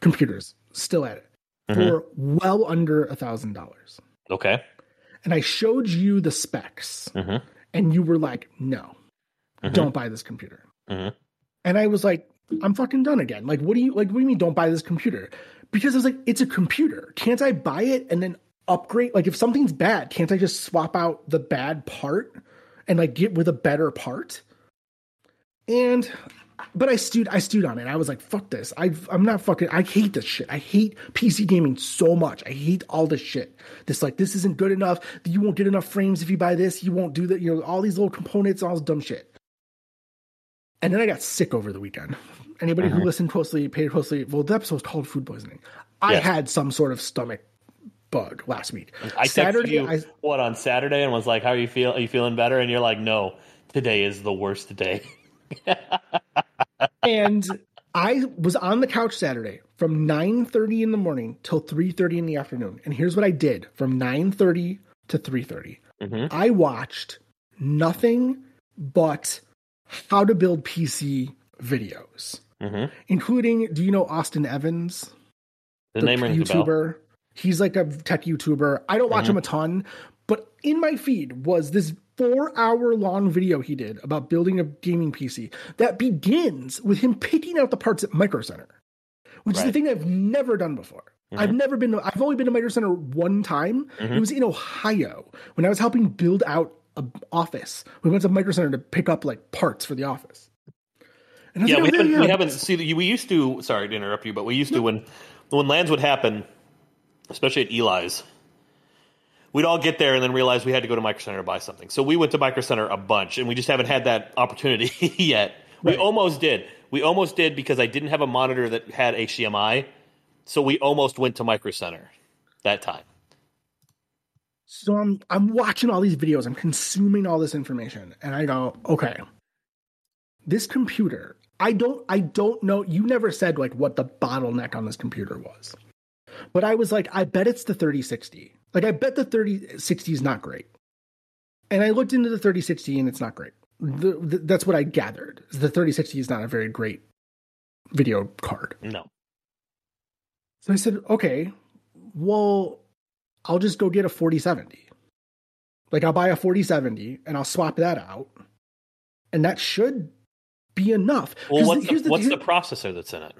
computers still at it mm-hmm. for well under a thousand dollars. Okay and I showed you the specs, mm-hmm. And you were like, "No, mm-hmm. don't buy this computer." Mm-hmm. And I was like, "I'm fucking done again." Like, what do you like? What do you mean, don't buy this computer? Because I was like, "It's a computer. Can't I buy it and then upgrade? Like, if something's bad, can't I just swap out the bad part and like get with a better part?" And but I stewed I stewed on it. I was like, fuck this. I I'm not fucking I hate this shit. I hate PC gaming so much. I hate all this shit. This like this isn't good enough. You won't get enough frames if you buy this. You won't do that. You know, all these little components, all this dumb shit. And then I got sick over the weekend. Anybody mm-hmm. who listened closely, paid closely, well, the episode was called Food Poisoning. I had some sort of stomach bug last week. I texted you I, what on Saturday and was like, "How are you feel? Are you feeling better?" And you're like, "No, today is the worst day." (laughs) and I was on the couch Saturday from 9:30 in the morning till 3:30 in the afternoon. And here's what I did from 9:30 to 3:30. Mm-hmm. I watched nothing but how to build PC videos, mm-hmm. including. Do you know Austin Evans? The, the name YouTuber. He's like a tech YouTuber. I don't watch mm-hmm. him a ton, but in my feed was this four hour long video he did about building a gaming PC that begins with him picking out the parts at Micro Center, which right. is the thing I've never done before. Mm-hmm. I've never been. I've only been to Micro Center one time. Mm-hmm. It was in Ohio when I was helping build out an office. We went to Micro Center to pick up like parts for the office. yeah, we, haven't, we haven't. See, we used to. Sorry to interrupt you, but we used no. to when when lands would happen, especially at Eli's. We'd all get there and then realize we had to go to Micro Center to buy something. So we went to Micro Center a bunch, and we just haven't had that opportunity (laughs) yet. Right. We almost did. We almost did because I didn't have a monitor that had HDMI so we almost went to Micro Center that time. So I'm I'm watching all these videos, I'm consuming all this information, and I go, okay, this computer, I don't I don't know. You never said like what the bottleneck on this computer was. But I was like, I bet it's the 3060. Like I bet the 3060 is not great. And I looked into the 3060 and it's not great. The, the, that's what I gathered. The 3060 is not a very great video card. No. So I said, okay, well, I'll just go get a 4070. Like I'll buy a 4070 and I'll swap that out. And that should be enough. Well, what's, the, the, what's the, processor that's in it?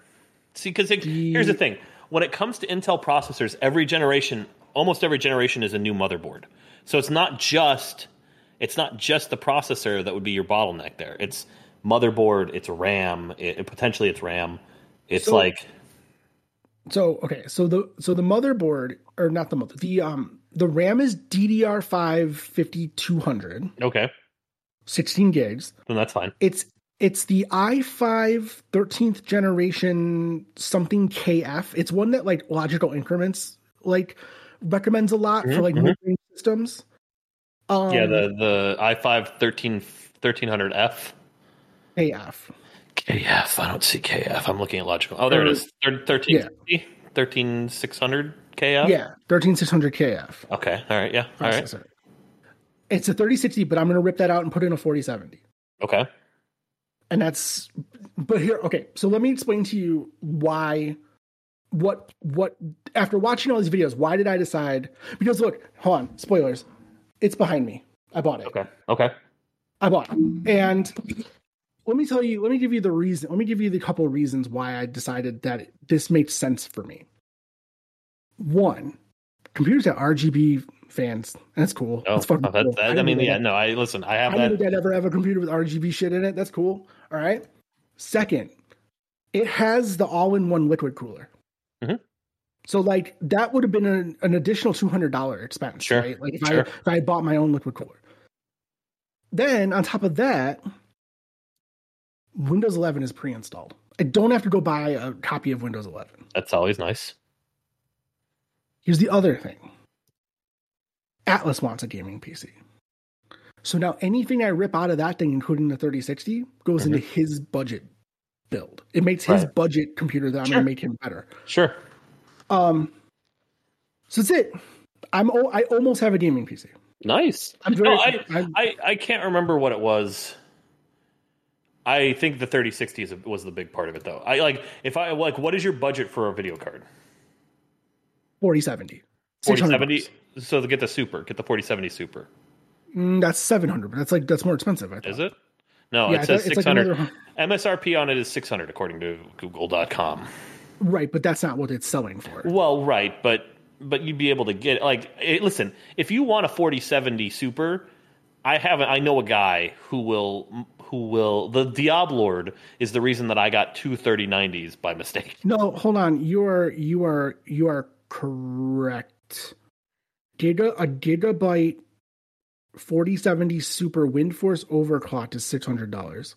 See, because here's the thing when it comes to Intel processors, every generation, almost every generation is a new motherboard. So it's not just it's not just the processor that would be your bottleneck there. It's motherboard, it's RAM, it, potentially it's RAM. It's so, like so okay, so the so the motherboard or not the mother the um the RAM is DDR5 5200. Okay. 16 gigs. Then that's fine. It's it's the i5 13th generation something KF. It's one that like logical increments like recommends a lot mm-hmm, for like mm-hmm. systems. Um, yeah, the the i5 13 1300F. KF. KF. I don't see KF. I'm looking at logical. Oh, there it is. 13, yeah. 13600 KF? Yeah, 13600 KF. Okay. All right. Yeah. All right. It's a 3060, but I'm going to rip that out and put in a 4070. Okay. And that's, but here, okay. So let me explain to you why, what, what, after watching all these videos, why did I decide? Because look, hold on, spoilers. It's behind me. I bought it. Okay. Okay. I bought it. And let me tell you, let me give you the reason. Let me give you the couple of reasons why I decided that this makes sense for me. One, computers have RGB fans. That's cool. Oh, that's fucking oh, that, cool. That, I, I, mean, yeah, no, I listen. I have I that. Did ever have a computer with RGB shit in it? That's cool. All right. Second, it has the all-in-one liquid cooler. Mm-hmm. So like that would have been an, an additional two hundred dollar expense, sure. right? Like if sure. I if I had bought my own liquid cooler. Then on top of that, Windows 11 is pre-installed. I don't have to go buy a copy of Windows 11. That's always nice. Here's the other thing. Atlas wants a gaming PC. So now anything I rip out of that thing, including the 3060, goes mm-hmm. into his budget build. It makes his budget computer that I'm sure. going to make him better. Sure. Um. So that's it. I'm. I almost have a gaming PC. Nice. I'm very. No, I, I I can't remember what it was I think the 3060 was the big part of it, though. I like if I like, what is your budget for a video card? 4070. 4070. So to get the super, get the 4070 super. Mm, that's 700, but that's like that's more expensive. I Is it? No, yeah, it says 600. Like another... MSRP on it is 600 according to Google.com. Right, but that's not what it's selling for. Well, right, but but you'd be able to get like eh, listen, if you want a 4070 super, I have I know a guy who will who will the Diablord is the reason that I got two 3090s by mistake. No, hold on. You are you are you are correct. Giga a gigabyte 4070 Super WindForce overclocked is six hundred dollars.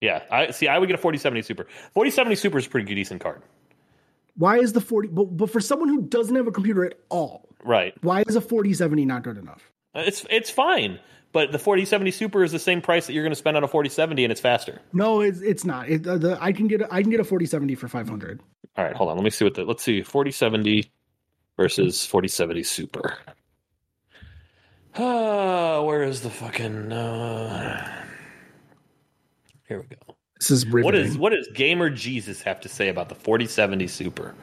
Yeah, I see. I would get a 4070 Super. 4070 Super is a pretty good, decent card. Why is the 40 but, but for someone who doesn't have a computer at all, Right. why is a 4070 not good enough? Uh, It's it's fine, but the 4070 Super is the same price that you're going to spend on a 4070, and it's faster. No, it's it's not. It, uh, the, I can get a, I can get a 4070 for 500. All right, hold on. Let me see what the let's see 4070 versus 4070 Super. Ah, where is the fucking? Uh... Here we go. This is riveting. What is what does Gamer Jesus have to say about the 4070 Super?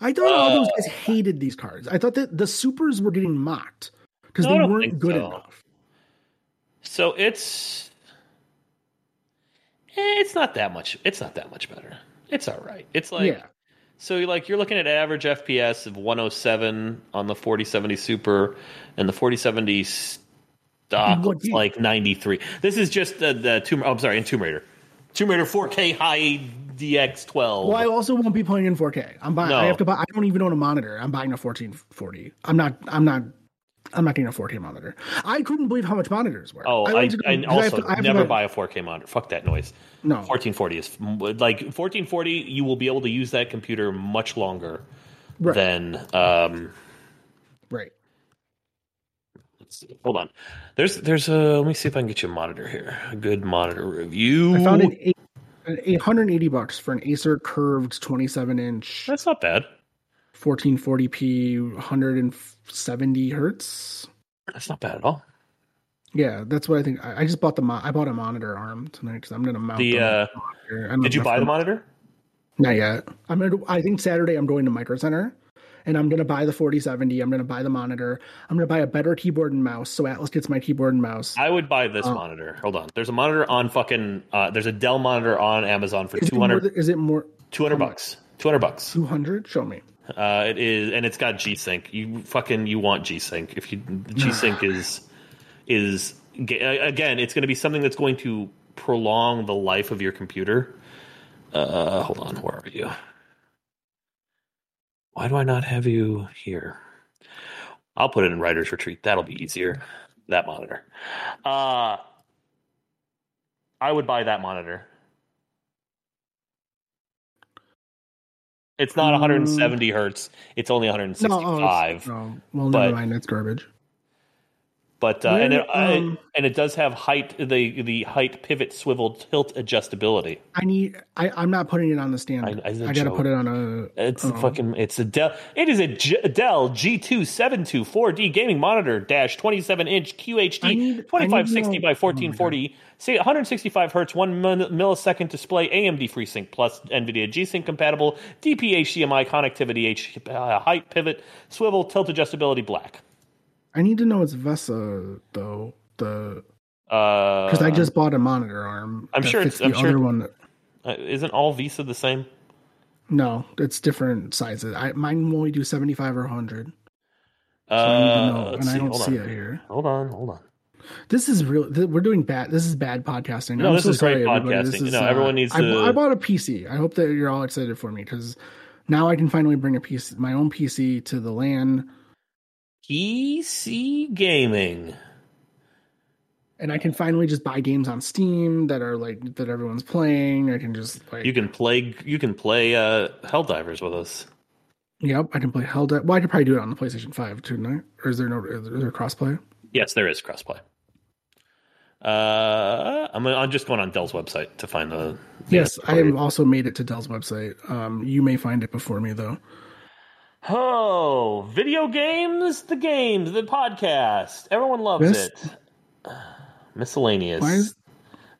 I thought all those Uh, guys hated these cards. I thought that the supers were getting mocked because No, they weren't good so. enough. So it's eh, it's not that much. It's not that much better. It's all right. It's like yeah, So like you're looking at average FPS of 107 on the 4070 Super, and the 4070 stock looks like 93. This is just the, the Tomb. Oh, I'm sorry, in Tomb Raider, Tomb Raider 4K high DX12. Well, I also won't be playing in 4K. I'm buying. No. I have to buy. I don't even own a monitor. I'm buying a 1440. I'm not. I'm not. I'm not getting a 4K monitor. I couldn't believe how much monitors were. oh, I, went to go- I have also to- I have to never buy a 4K monitor. Fuck that noise. No, 1440 is like 1440. You will be able to use that computer much longer right, than. Um, right. let's see. Hold on. There's there's a. Let me see if I can get you a monitor here. A good monitor review. I found an eight, an 880 bucks for an Acer curved 27 inch That's not bad. 1440p 170 hertz. That's not bad at all. Yeah, that's what I think. I, I just bought the mo- I bought a monitor arm tonight because I'm gonna mount The uh, monitor. Did you buy the monitor? Not yet. I'm gonna. I think Saturday I'm going to Micro Center, and I'm gonna buy the 4070. I'm gonna buy the monitor. I'm gonna buy a better keyboard and mouse, so Atlas gets my keyboard and mouse. I would buy this Uh, monitor. Hold on. There's a monitor on fucking. Uh, there's a Dell monitor on Amazon for 200. it more 200, th- Is it more 200 bucks. 200 bucks. 200? Show me. Uh, it is, and it's got G Sync. You fucking you want G Sync. If you G Sync (sighs) is is again, it's going to be something that's going to prolong the life of your computer. Uh, hold on, where are you? Why do I not have you here? I'll put it in Writer's Retreat. That'll be easier. That monitor. Uh, I would buy that monitor. It's not Mm. 170 hertz. It's only No, oh, it's- 165. no. Well, but- never mind. That's garbage. But uh, and it um, and it does have height the the height pivot swivel tilt adjustability. I need. I, I'm not putting it on the stand. I- I, I- gotta put it on a. It's oh. a fucking it's a Dell it is a G, Dell G272 4D gaming monitor dash 27 inch QHD need- I need to 2560 by 1440 see 165 hertz 1 millisecond display AMD FreeSync plus NVIDIA G-Sync compatible DP HDMI connectivity H, uh, height pivot swivel tilt adjustability black. I need to know it's Vesa though. The Uh, because I just bought a monitor arm. I'm sure it's- I'm the sure other one. That, uh, isn't all VESA the same? no, it's different sizes. I mine will only do 75 or 100. So Uh, I know, and I see. don't Hold see on. it here. Hold on, hold on. This is real. th- We're doing bad. This is bad podcasting. No, I'm this so is great sorry. This podcasting. is, No, everyone needs I, to- I bought a PC. I hope that you're all excited for me because now I can finally bring a PC, my own PC, to the LAN, PC gaming. and I can finally just buy games on Steam that are like that everyone's playing. I can just like, You can play. You can play uh, Helldivers with us. yep, I can play Hell. Well, I could probably do it on the PlayStation Five too, tonight. Or is there no? Is there crossplay? Yes, there is crossplay. Uh, I'm I'm just going on Dell's website to find the. Yes, I have also made it to Dell's website. Um, you may find it before me though. Oh, video games, the games, the podcast. Everyone loves it. (sighs) Miscellaneous. Why is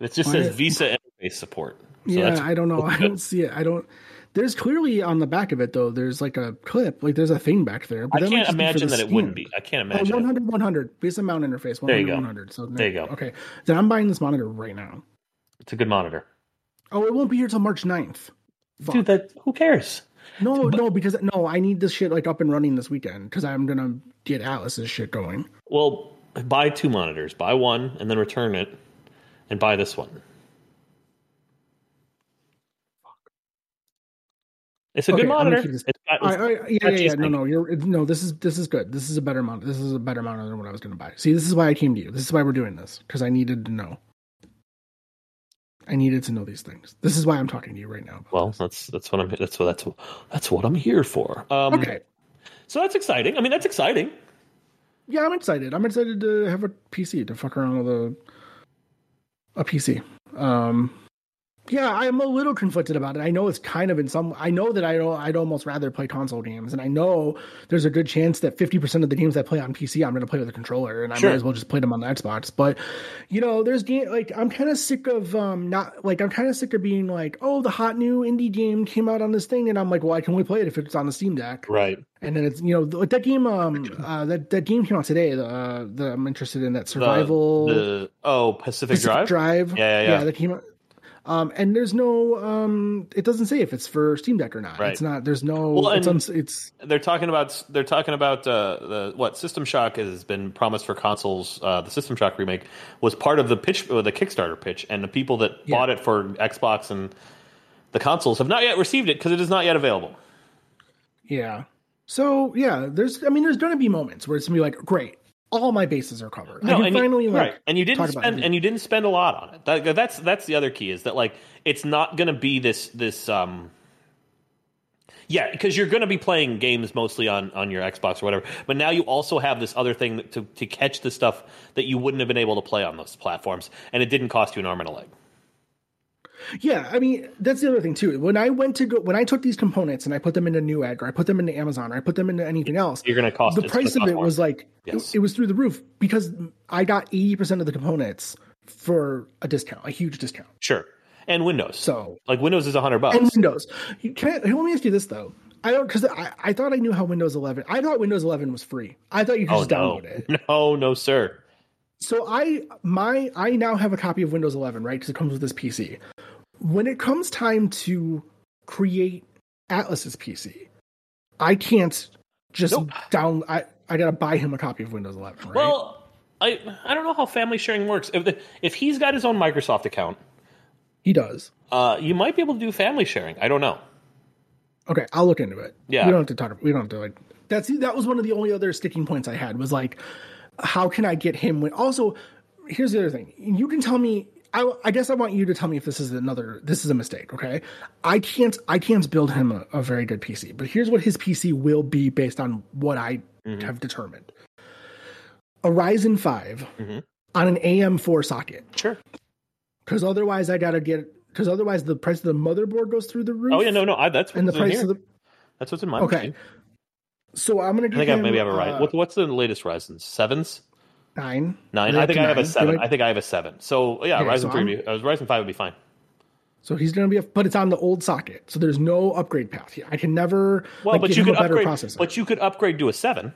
it just says VESA interface support. So yeah, I don't know. I don't see it. I don't. There's clearly on the back of it though. There's like a clip, like there's a thing back there. But I can't just be for imagine that it wouldn't be. I can't Oh, imagine. it. 100, 100. VESA mount interface. 100, There you go. 100. So There you go. Okay, then I'm buying this monitor right now. It's a good monitor, Oh, it won't be here till March 9th. Fuck. dude. That who cares? No, no, because no, I need this shit like up and running this weekend because I'm gonna get Atlas's shit going. Well, buy two monitors. Buy one and then return it, and buy this one. It's a Okay, good monitor. It's got- I, I, yeah, yeah, yeah. No, no, you're no. This is this is good. This is a better monitor. This is a better monitor than what I was gonna buy. See, this is why I came to you. This is why we're doing this because I needed to know. I needed to know these things. This is why I'm talking to you right now. Well, this. that's that's what I'm that's what that's that's what I'm here for. Um, okay. So that's exciting. I mean, that's exciting. Yeah, I'm excited. I'm excited to have a PC to fuck around with a a PC. Um, yeah, I'm a little conflicted about it. I know it's kind of in some. I know that I. I'd almost rather play console games, and I know there's a good chance that 50 percent of the games I play on PC, I'm going to play with a controller, and I Sure. might as well just play them on the Xbox. But you know, there's game like I'm kind of sick of um not like I'm kind of sick of being like, oh, the hot new indie game came out on this thing, and I'm like, well, I can only play it if it's on the Steam Deck. Right. And then it's you know like that game um uh, that that game came out today the uh, that I'm interested in that survival the oh Pacific, Pacific Drive. Drive Yeah, yeah, yeah. that came out um and there's no um it doesn't say if it's for Steam Deck or not Right. it's not there's no Well, it's uns it's They're talking about they're talking about uh, the what System Shock has been promised for consoles. Uh, the System Shock remake was part of the pitch, the Kickstarter pitch, and the people that Yeah. bought it for Xbox and the consoles have not yet received it because it is not yet available. yeah so yeah there's I mean there's gonna be moments where it's gonna be like great all my bases are covered I can and you- finally like right, and you didn't spend and you didn't spend a lot on it. That, that's that's the other key is that like it's not going to be this this um. Yeah, because you're going to be playing games mostly on, on your Xbox or whatever, but now you also have this other thing to to catch the stuff that you wouldn't have been able to play on those platforms, and it didn't cost you an arm and a leg. Yeah, I mean that's the other thing too. When I went to go, when I took these components and I put them into Newegg or I put them into Amazon or I put them into anything else, You're going to cost the price of it more. was like Yes. it, it was through the roof because I got eighty percent of the components for a discount, a huge discount. sure, and Windows. So like Windows is a hundred bucks. and Windows. You Can I, let me ask you this though? I don't because I, I thought I knew how Windows 11. I thought Windows 11 was free. I thought you could oh just no, download it. (laughs) no, no, sir. So I my I now have a copy of Windows 11, right? Because it comes with this PC. When it comes time to create Atlas's PC, I can't just Nope. down. I I gotta buy him a copy of Windows 11, right? Well, I I don't know how family sharing works. If the, if he's got his own Microsoft account, he does. uh, you might be able to do family sharing. I don't know. Okay, I'll look into it. Yeah. we don't have to talk. We don't have to like. That's that was one of the only other sticking points I had was like, how can I get him? When also, here's the other thing. You can tell me. I, I guess I want you to tell me if this is another. This is a mistake. Okay, I can't. I can't build him a, a very good PC. But here's what his PC will be based on what I have determined. A Ryzen 5 Mhm. on an AM4 socket. Sure. Because otherwise, I gotta get. Because otherwise, the price of the motherboard goes through the roof. Oh yeah, no, no. I, that's And the price here. of the That's what's in my Okay. machine. So I'm gonna I think I him, maybe have a right. uh, What, what's the latest Ryzen? Sevens, nine. nine. I think to I have a seven. It- I think I have a seven. So yeah, Okay, Ryzen so three. Be, uh, Ryzen five would be fine. So he's gonna be, a, but it's on the old socket, so there's no upgrade path. I can never Well, like, but you could upgrade. processor. But you could upgrade to a seven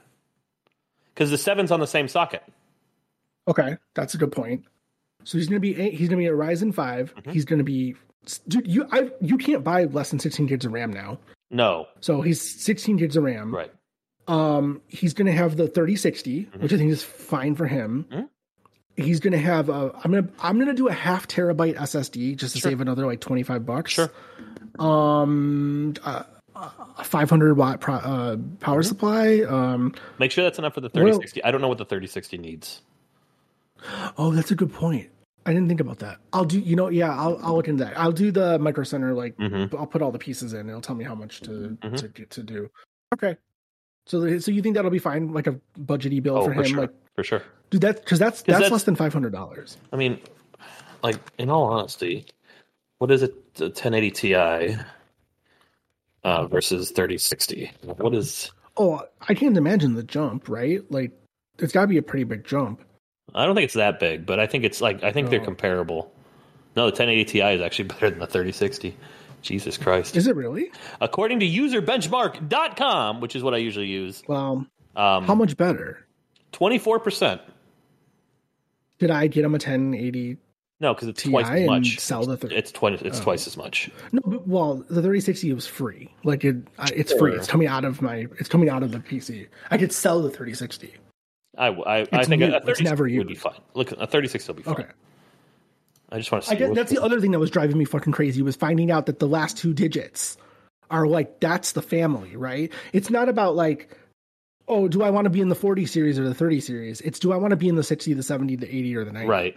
because the seven's on the same socket. okay, that's a good point. So he's gonna be eight, he's gonna be a Ryzen 5 Mm-hmm. He's gonna be, dude. You I you can't buy less than 16 gigs of RAM now. No, So he's 16 gigs of RAM. right. Um, he's gonna have the 3060, Mm-hmm. which I think is fine for him. Mhm. He's gonna have a. I'm gonna I'm gonna do a half terabyte SSD just to Sure. save another like 25 bucks. Sure. Um, uh, a 500 watt pro, uh, power Mm-hmm. supply. Um, Make sure that's enough for the Well- 3060. I don't know what the 3060 needs. oh, that's a good point. I didn't think about that. I'll do. You know, yeah, I'll I'll look into that. I'll do the micro center. Like, Mhm. I'll put all the pieces in. It'll tell me how much to Mhm. to get to do. Okay. So, so you think that'll be fine? Like a budgety bill Oh, for for, him? sure. Like, for sure. dude, that because that's that's, that's- less than five hundred dollars. I mean, like in all honesty, what is it? The 1080 Ti uh, versus 3060. What is? Oh, I can't imagine the jump. Right? Like, it's got to be a pretty big jump. I don't think it's that big, but I think it's like I think they're comparable. No, the 1080 Ti is actually (laughs) better than the 3060. Jesus Christ! Is it really? According to userbenchmark.com, which is what I usually use, Well, um, how much better? 24%. Did I get him a 1080 No, because it's Ti twice as much. sell the? Th- It's twenty. It's Oh. twice as much. No, but, well, the 3060 was free. Like it, it's free. It's coming out of my. It's coming out of the PC. I could sell the 3060. I, I, I It's think new. a, a It's 30 never would be fine. Look, a 36 will be fine. Okay. I just want to see. I guess that's the other thing that was driving me fucking crazy was finding out that the last two digits are like that's the family, right? It's not about like, oh, do I want to be in the 40 series or the 30 series? It's do I want to be in the 60, the 70, the 80, or the 90? right.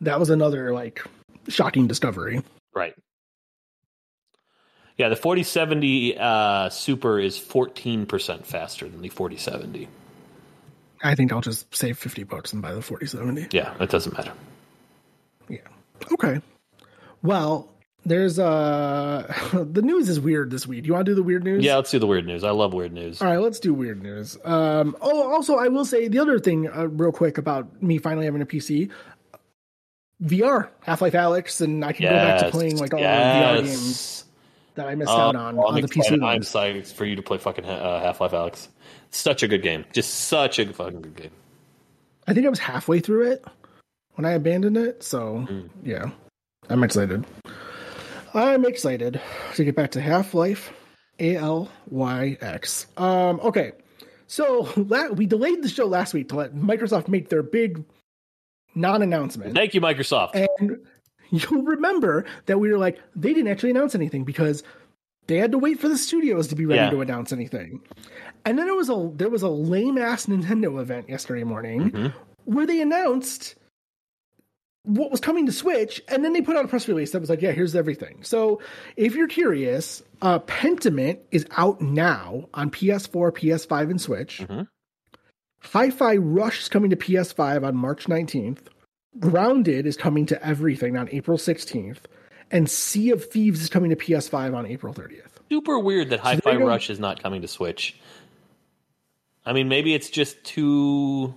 that was another like shocking discovery. Right. Yeah, the 4070 uh, Super is 14% faster than the 4070. I think I'll just save 50 bucks and buy the 4070. Yeah, it doesn't matter. Yeah. Okay. Well, there's uh (laughs) the news is weird this week. You want to do the weird news? Yeah, let's do the weird news. I love weird news. All right, let's do weird news. Um oh also I will say the other thing uh, real quick about me finally having a PC VR, Half-Life Alyx and I can go back to playing like all the VR games that I missed Oh, out on I'm on the excited. PC I'm excited for you to play fucking uh, Half Life Alyx. Such a good game. Just such a fucking good game. I think I was halfway through it when I abandoned it, so Hmm. yeah. I'm excited. I'm excited to get back to Half-Life A L Y X. Um okay. So la- we delayed the show last week to let Microsoft make their big non-announcement. Thank you, Microsoft. And (laughs) you'll remember that we were like, they didn't actually announce anything because they had to wait for the studios to be ready Yeah. to announce anything. And then there was a there was a lame ass Nintendo event yesterday morning Mhm. where they announced what was coming to Switch, and then they put out a press release that was like, "Yeah, here's everything." So, if you're curious, uh, Pentiment is out now on PS4, PS5, and Switch. Mhm. Hi-Fi Rush is coming to PS5 on March 19th. Grounded is coming to everything on April 16th, and Sea of Thieves is coming to PS5 on April 30th. Super weird that Hi Fi don't- Rush is not coming to Switch. I mean, maybe it's just too.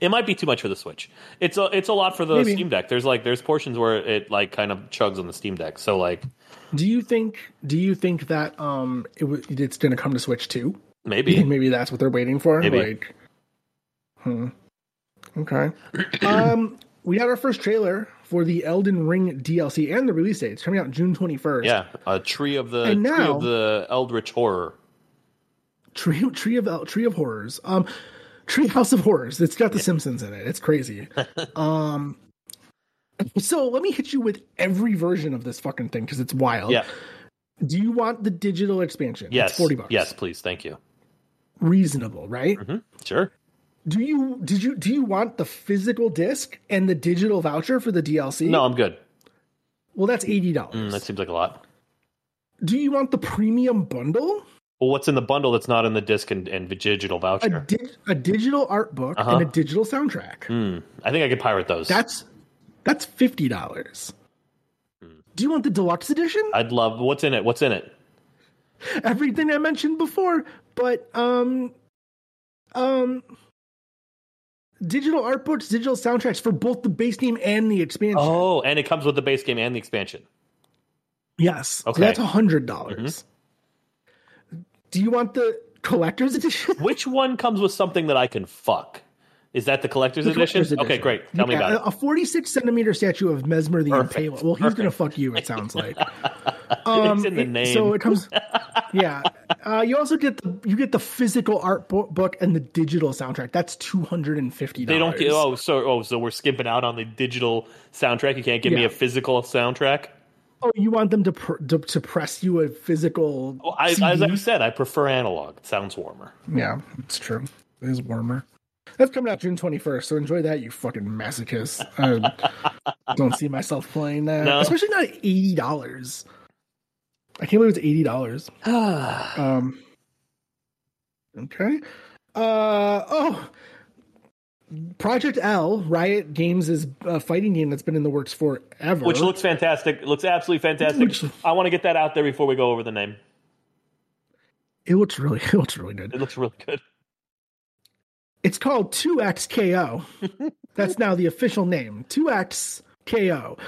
It might be too much for the Switch. It's a it's a lot for the Maybe. Steam Deck. There's like there's portions where it like kind of chugs on the Steam Deck. So like Do you think? Do you think that um it w- it's going to come to Switch too? Maybe (laughs) maybe that's what they're waiting for? Maybe. Like, hmm. Okay. um, we got our first trailer for the Elden Ring DLC and the release date. It's coming out June 21st. yeah, a tree of the And tree now- of the Eldritch horror. Tree Tree of Tree of Horrors. Um, Tree House of Horrors. It's got The Simpsons in it. It's crazy. (laughs) um, so let me hit you with every version of this fucking thing because it's wild. Yeah. Do you want the digital expansion? Yes. It's forty bucks. Yes, please. Thank you. Reasonable, right? hmm Sure. Do you did you do you want the physical disc and the digital voucher for the DLC? No, I'm good. Well, that's eighty dollars. Mm, that seems like a lot. do you want the premium bundle? Well, what's in the bundle that's not in the disc and, and digital A, voucher? di- a digital art book Uh-huh. and a digital soundtrack. Hmm. I think I could pirate those. That's that's fifty dollars. Do you want the deluxe edition? I'd love. What's in it? What's in it? Everything I mentioned before, but um, um, digital art books, digital soundtracks for both the base game and the expansion. Oh, and it comes with the base game and the expansion. yes, Okay. so that's a hundred dollars. Do you want the collector's edition? (laughs) Which one comes with something that I can fuck? Is that the collector's, The edition? collector's Okay, great. Tell me Yeah, about it. A 46 centimeter statue of Messmer the Perfect. Impaler. Well, he's gonna fuck you. It sounds like. (laughs) Um, It's in the it- name. So it comes. (laughs) Yeah. Uh, you also get the you get the physical art bo- book and the digital soundtrack. That's two hundred and fifty. They don't get. Oh, so oh, so we're skimping out on the digital soundtrack. You can't give me a physical soundtrack. Oh, you want them to pr- to, to press you a physical? Well, I, CD? as I said, I prefer analog. It sounds warmer. Yeah, it's true. It is warmer. That's coming out June twenty first. So enjoy that, you fucking masochist. I (laughs) don't see myself playing that, No. especially not eighty dollars. I can't believe it's eighty dollars. (sighs) Um. Okay. Uh oh. Project L, Riot Games' is a fighting game that's been in the works forever. Which looks fantastic. It looks absolutely fantastic. Which- I want to get that out there before we go over the name. it looks really (laughs) it looks really good. It looks really good. It's called 2XKO. (laughs) that's now the official name. 2XKO.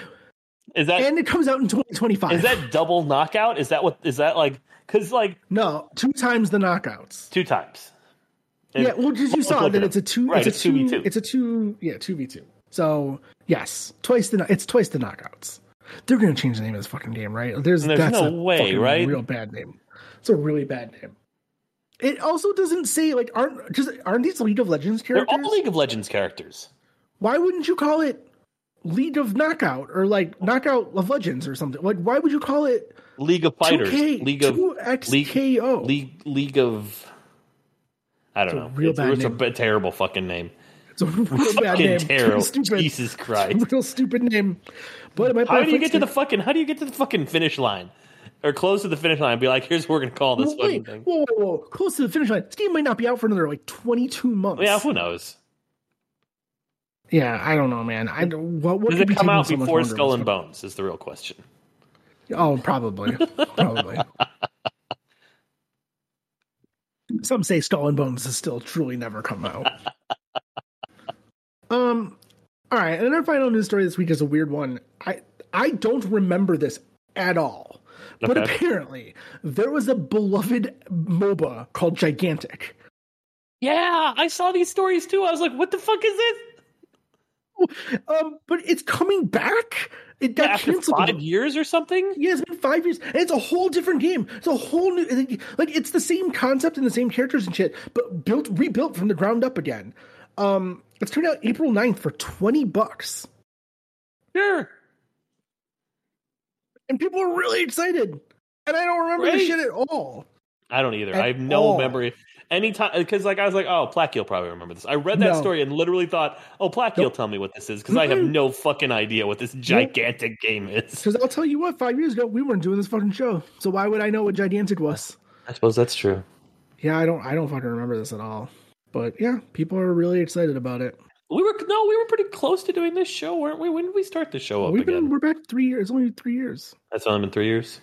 Is that And it comes out in 2025. Is that double knockout? Is that what? Is that like? Because like no, two times the knockouts. two times. And- yeah, well, because you saw that it's a two. Right, it's, a two. 2v2. It's a two. Yeah, two v two. So yes, twice the. It's twice the knockouts. They're gonna change the name of this fucking game, right? There's, There's that's no a way, right? Real bad name. It's a really bad name. It also doesn't say like aren't just aren't these League of Legends characters? They're all League of Legends characters. Why wouldn't you call it League of Knockout or like Knockout of Legends or something? Like why would you call it League of Fighters. 2K, League of 2XKO? League League of. I don't a know. real it's bad it's a name. bit terrible fucking name. It's a (laughs) real bad Fucking name. (laughs) terrible. Stupid. Jesus Christ. Real stupid name. But How do you get to the fucking? How do you get to the fucking finish line, or close to the finish line? and Be like, here's what we're gonna call this Well, fucking wait, thing. whoa, whoa, whoa, close to the finish line. This game might not be out for another like 22 months. Yeah, who knows? Yeah, I don't know, man. I what, what Does it come out so before Skull and? Bones? Is the real question. Oh, probably, (laughs) probably. Some say Skull and Bones has still truly never come out. (laughs) um, all right, and our final news story this week is a weird one. I I don't remember this at all, but apparently there was a beloved MOBA called Gigantic. Yeah, I saw these stories too. I was like, what the fuck is this? Um, but it's coming back. It got After canceled. five years or something? Yeah, it's been five years, and it's a whole different game. It's a whole new, like it's the same concept and the same characters and shit, but built, rebuilt from the ground up again. Um, it's turned out April 9th for twenty bucks, Sure. and people are really excited. And I don't remember this Great. shit at all. I don't either. At I have no all. memory. Anytime, because like I was like, oh, Placky will probably remember this. I read that No. story and literally thought, oh, Placky will Nope. tell me what this is because I have no fucking idea what this gigantic game is. Because I'll tell you what, five years ago we weren't doing this fucking show, so why would I know what Gigantic was? I suppose that's true. Yeah, I don't, I don't fucking remember this at all. But yeah, people are really excited about it. We were no, we were pretty close to doing this show, weren't we? When did we start the show up We've again? been, we're back three years. Only three years. That's only been three years.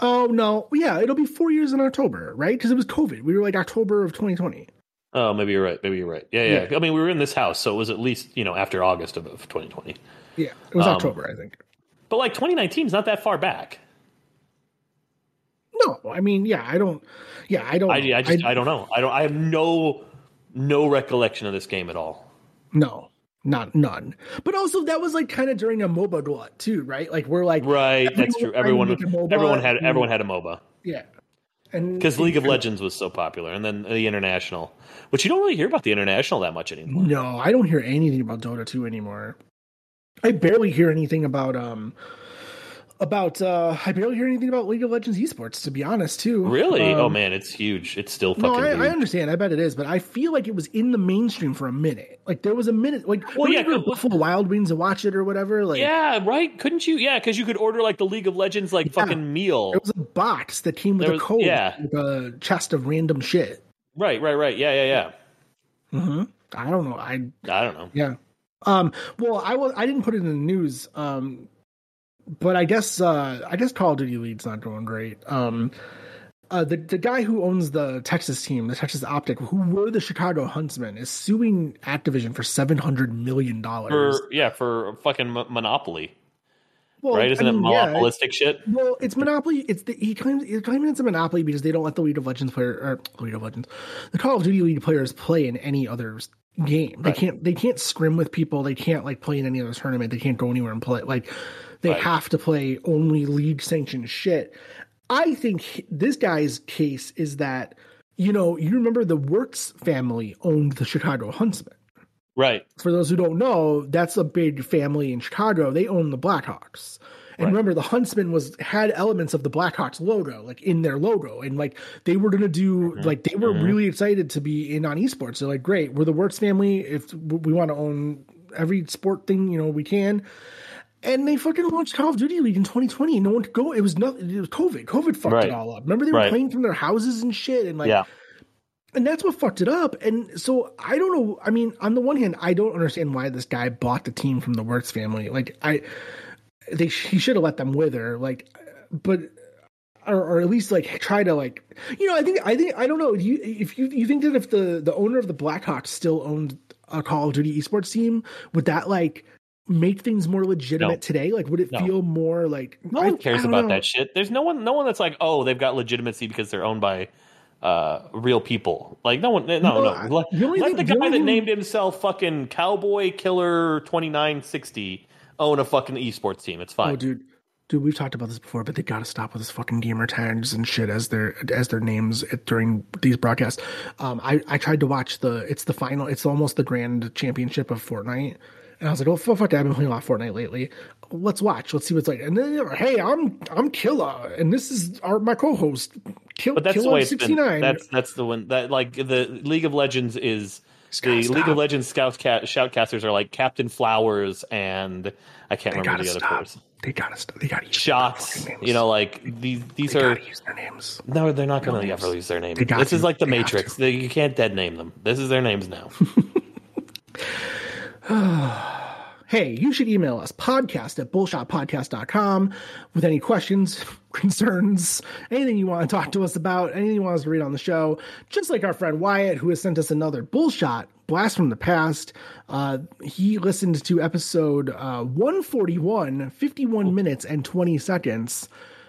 Oh no, yeah, it'll be four years in October, right? Because it was COVID. We were like October of 2020. Oh, maybe you're right. Maybe you're right. Yeah, yeah. I mean, we were in this house, so it was at least you know after August of, of 2020. Yeah, it was Um, October, I think. But like 2019 is not that far back. No, I mean, yeah, I don't. Yeah, I don't. I, I just I, don't know. I don't. I have no no recollection of this game at all. no, not none. But also, that was like kind of during a MOBA glut too, right? Like we're like, Right, that's true. Everyone Everyone tried to make a MOBA everyone had everyone had a MOBA yeah, and because League of Legends was so popular, and then the international, which you don't really hear about the international that much anymore. No, I don't hear anything about Dota 2 anymore. I barely hear anything about um about uh I barely hear anything about League of Legends esports to be honest too. Really? Um, oh man, it's huge. It's still No. I. I understand. I bet it is, but I feel like it was in the mainstream for a minute. Like there was a minute, like Well, yeah, good- Buffalo Wild Wings to watch it or whatever. Like yeah, right. Couldn't you? Yeah, because you could order like the League of Legends like Yeah. fucking meal. it was a box that came with There a was- code, yeah. with a chest of random shit. Right, right, right. Yeah, yeah, yeah. Mm-hmm. I don't know. I. I don't know. Yeah. Um, well, I was I didn't put it in the news. Um, but I guess uh, I guess Call of Duty League's not doing great. Um, uh, the the guy who owns the Texas team, the Texas Optic, who were the Chicago Huntsmen, is suing Activision for seven hundred million dollars. Yeah, for fucking monopoly, Well, right? Isn't I it mean, yeah, monopolistic shit? Well, it's monopoly. It's the, he claims he's claiming it's a monopoly because they don't let the League of Legends player or League of Legends, the Call of Duty League players play in any other game. They can't. They can't scrim with people. They can't like play in any other tournament. They can't go anywhere and play. Like they Right. have to play only league sanctioned shit. I think this guy's case is that you know you remember the Wirtz family owned the Chicago Huntsmen. Right. For those who don't know, that's a big family in Chicago. They own the Blackhawks. And Right. remember, the Huntsman was had elements of the Blackhawks logo, like in their logo, and like they were gonna do, like they were Mhm. really excited to be in on esports. They're like, great, we're the Wirtz family. If we want to own every sport thing, you know, we can. And they fucking launched Call of Duty League in 2020. and No one could go. It was nothing. It was COVID. COVID fucked Right. it all up. Remember, they were Right. playing from their houses and shit, and like yeah. and that's what fucked it up. And so I don't know. I mean, on the one hand, I don't understand why this guy bought the team from the Wirtz family. Like, I they he should have let them wither. Like, but or, or at least like try to like you know. I think I think I don't know. You if you you think that if the the owner of the Blackhawks still owned a Call of Duty esports team, would that like make things more legitimate No. today? Like, would it No. feel more like No I- one cares I about know. that shit. There's no one. No one that's like, oh, they've got legitimacy because they're owned by uh, real people. Like no one. No, No, no. I- Let, the only let thing- the the guy only that thing- named himself fucking Cowboy Killer twenty nine sixty own a fucking esports team. It's fine. Oh, dude, dude, we've talked about this before, but they got to stop with this fucking gamer tags and shit as their as their names during these broadcasts. Um, I I tried to watch the it's the final, it's almost the grand championship of Fortnite, and I was like, oh fuck, I've been playing a lot of Fortnite lately. Let's watch, let's see what's like. And then hey, I'm I'm Killa, and this is our my co-host, Kill but that's the Killa way it's sixty been. That's that's the one that like the League of Legends is the Stop. League of Legends Scout shoutcasters are like Captain Flowers and I can't They remember the other person. They gotta stop. They gotta use Shots, you know, like these these they are use their names. no, they're not going to ever use their name. This is like the They Matrix. They, you can't dead name them. This is their names now. (laughs) (laughs) Hey, you should email us podcast at bullshotpodcast.com with any questions, (laughs) concerns, anything you want to talk to us about, anything you want us to read on the show. Just like our friend Wyatt, who has sent us another bullshot blast from the past. Uh, he listened to episode uh, 141, 51 minutes and 20 seconds.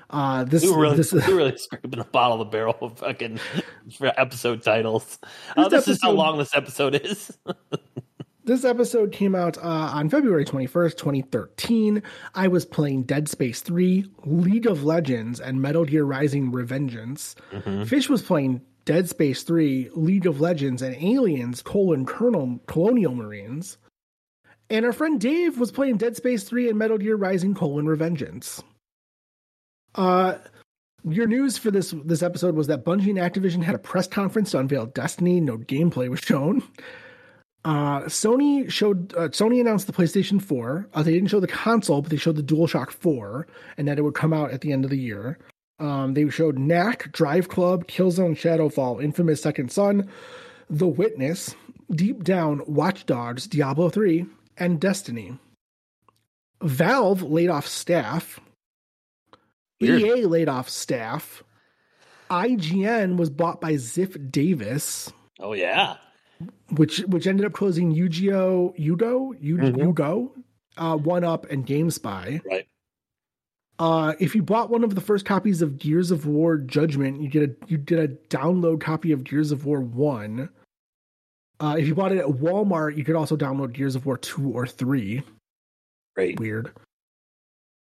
Uh, this, We were really, this (laughs) we really scraping the bottom of the barrel of fucking (laughs) episode titles. Oh, This this is how long this episode is. This episode came out uh, on February 21st, 2013. I was playing Dead Space 3, League of Legends, and Metal Gear Rising Revengeance. Fish was playing Dead Space 3, League of Legends, and Aliens, colon, Colonel, Colonial Marines. And our friend Dave was playing Dead Space 3 and Metal Gear Rising, colon, Revengeance. Uh, your news for this this episode was that Bungie and Activision had a press conference to unveil Destiny. No gameplay was shown. Uh, Sony showed uh, Sony announced the PlayStation 4. Uh, they didn't show the console, but they showed the DualShock 4, and that it would come out at the end of the year. Um, they showed Knack, Drive Club, Killzone, Shadowfall, Infamous Second Son, The Witness, Deep Down, Watch Dogs, Diablo 3, and Destiny. Valve laid off staff. Weird. EA laid off staff. IGN was bought by Ziff Davis oh yeah, which which ended up closing Yu-Gi-Oh, Yudo, Yu- Mhm. UGO, uh, One Up, and GameSpy. right. Uh, if you bought one of the first copies of Gears of War Judgment, you get a you get a download copy of Gears of War One. Uh, if you bought it at Walmart, you could also download Gears of War Two or Three. Great. Weird.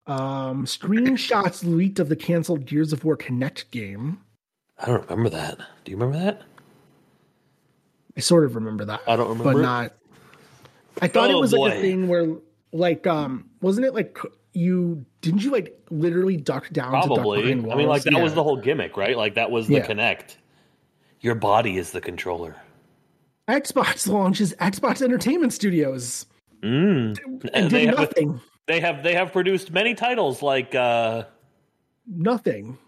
Um, screenshots leaked of the canceled Gears of War Kinect game. I don't remember that. Do you remember that? I sort of remember that. I don't remember. but not. I thought it Oh, was like a thing where, like, um, wasn't it like you didn't you like literally duck down? To duck Probably. I mean, like that was the whole gimmick, right? Like that was the Yeah. Kinect. Your body is the controller. Xbox launches Xbox Entertainment Studios Mm. and they did have nothing, they have they have produced many titles like uh nothing,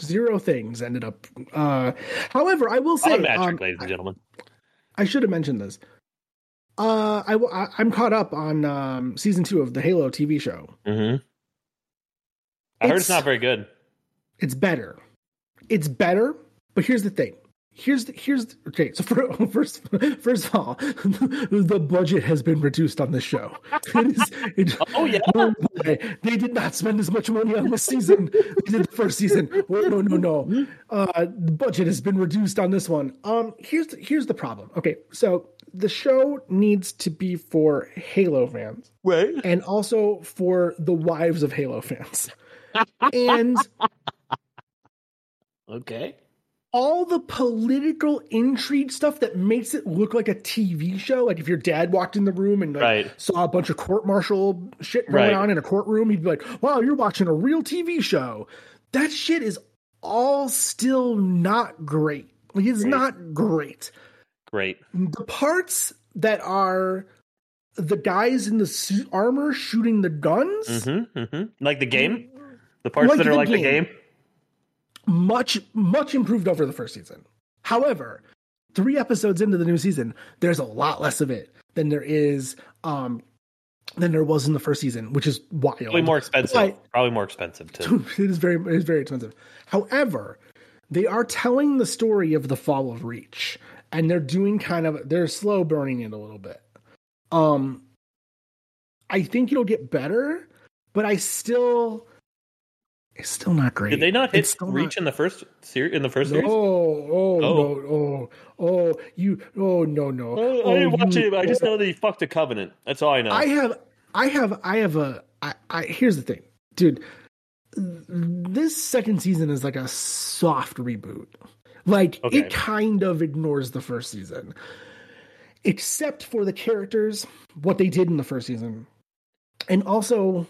zero things ended up. Uh, however, I will say, um, ladies and gentlemen. I should have mentioned this. Uh, I, I am caught up on um season two of the Halo TV show. hmm I heard it's It's- not very good. It's better. It's better, but here's the thing. Here's the, here's the, okay. So for, (laughs) first first of all, (laughs) the budget has been reduced on this show. It is, it, Oh yeah. no. They did not spend as much money on this season. They did the first season. Oh, no, no, no. Uh, the budget has been reduced on this one. Um, here's here's the problem. Okay, so the show needs to be for Halo fans Right. and also for the wives of Halo fans. and (laughs) Okay. All the political intrigue stuff that makes it look like a TV show. Like if your dad walked in the room and like, Right. saw a bunch of court martial shit going Right. on in a courtroom, he'd be like, "Wow, you're watching a real TV show." That shit is all still not great. Like it's Great. not great. Great. The parts that are the guys in the suit armor shooting the guns hmm hmm Like the game, the parts Like that are the like the game. Much much improved over the first season. However, three episodes into the new season, there's a lot less of it than there is um than there was in the first season, which is wild. Probably more expensive. But- Probably more expensive too. (laughs) it is very it is very expensive. However, they are telling the story of the fall of Reach, and they're doing kind of they're slow burning it a little bit. Um, I think it'll get better, but I still it's still not great. Did they not hit reach in the first series? In the first No, series? oh, Oh. no, oh, oh, you, oh, no, no. Oh, I, I oh, didn't watch you- it. I just know that he fucked a covenant. That's all I know. I have, I have, I have a. I, I here's the thing, dude. This second season is like a soft reboot. Like Okay. it kind of ignores the first season, except for the characters, what they did in the first season, and also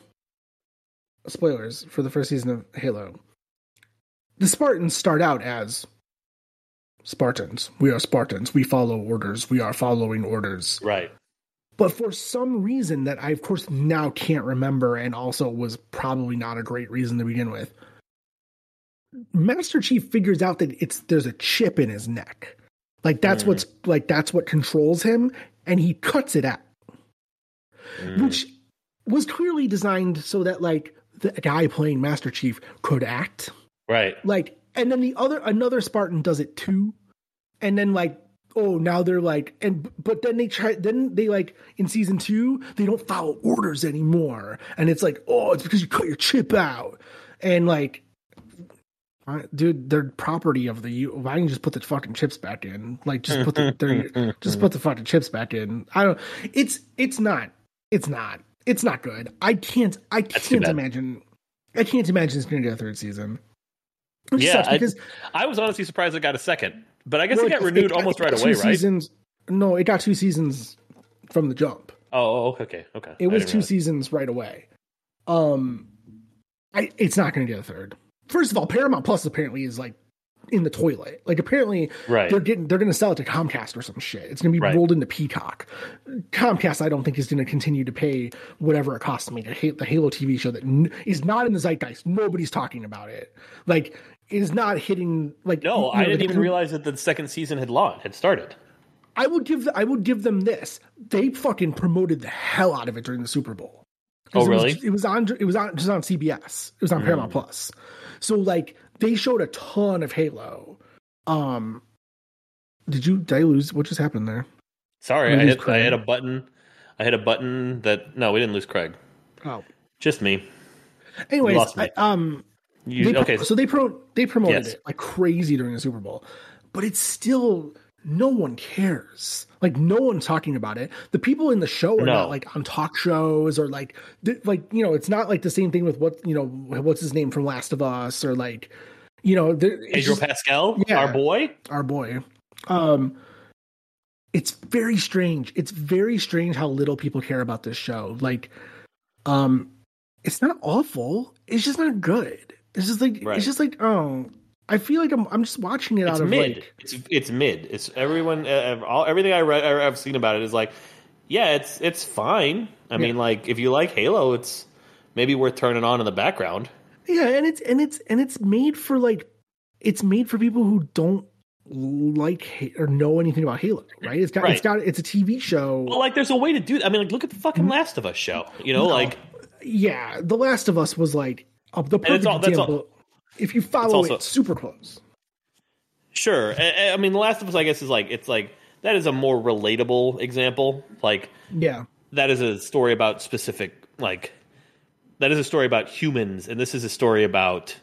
spoilers for the first season of Halo. The Spartans start out as Spartans. We are Spartans. We follow orders. We are following orders. Right. But for some reason that I, of course, now can't remember, and also was probably not a great reason to begin with, Master Chief figures out that it's there's a chip in his neck, like that's Mm. what's like that's what controls him, and he cuts it out, Mm. which was clearly designed so that like the guy playing Master Chief could act, Right. like, and then the other another Spartan does it too, and then like oh now they're like and but then they try then they like in season two they don't follow orders anymore. And it's like oh it's because you cut your chip out. And like dude they're property of the U I can just put the fucking chips back in. Like just put the (laughs) just put the fucking chips back in. I don't it's it's not it's not it's not good I can't I can't imagine I can't imagine it's gonna get a third season which Yeah, I- because I was honestly surprised it got a second, but I guess well, it got renewed it almost it got right away, right? No, it got two seasons from the jump. Oh, oh, okay, okay. It I was two realize. seasons right away. Um, I it's not going to get a third. First of all, Paramount Plus apparently is like in the toilet. Like apparently Right. they're getting they're going to sell it to Comcast or some shit. It's going to be Right. rolled into Peacock. Comcast, I don't think is going to continue to pay whatever it costs me to make a Ha- the Halo TV show that n- is not in the zeitgeist. Nobody's talking about it. Like it is not hitting. Like No, you I didn't the- even realize that the second season had launched, had started. I would give I would give them this. They fucking promoted the hell out of it during the Super Bowl. Oh, it was- really? It was, on. It was on just on CBS. It was on hmm. Paramount Plus. So like they showed a ton of Halo. Um, did you? Did I lose? What just happened there? Sorry, I lose hit, I hit a button. I hit a button that no, we didn't lose Craig. Oh, Just me. anyways, lost me. I, um, You, they, okay, so they pro they promoted Yes. it like crazy during the Super Bowl, but it's still no one cares. Like no one's talking about it. The people in the show are No. not like on talk shows or like th- like you know it's not like the same thing with what you know what's his name from Last of Us or like you know Pedro Pascal, Yeah. our boy. our boy. Um, it's very strange. It's very strange how little people care about this show. Like, um, it's not awful. It's just not good. It's just like Right. it's just like oh, I feel like I'm I'm just watching it It's out of mid. like it's it's mid. It's everyone. Uh, all everything I read, I've seen about it is like, yeah, it's it's fine. I mean, like if you like Halo, it's maybe worth turning on in the background. yeah, and it's and it's and it's made for like it's made for people who don't like or know anything about Halo, right? It's got it's got it's a TV show. Well, like there's a way to do. I mean, like look at the fucking Last of Us show. You know, No. like yeah, The Last of Us was like the perfect all- that's all- example. If you follow also- it super close. Sure. I, I mean, The Last of Us, I guess, is like it's like that is a more relatable example. Like Yeah. that is a story about specific like that is a story about humans, and this is a story about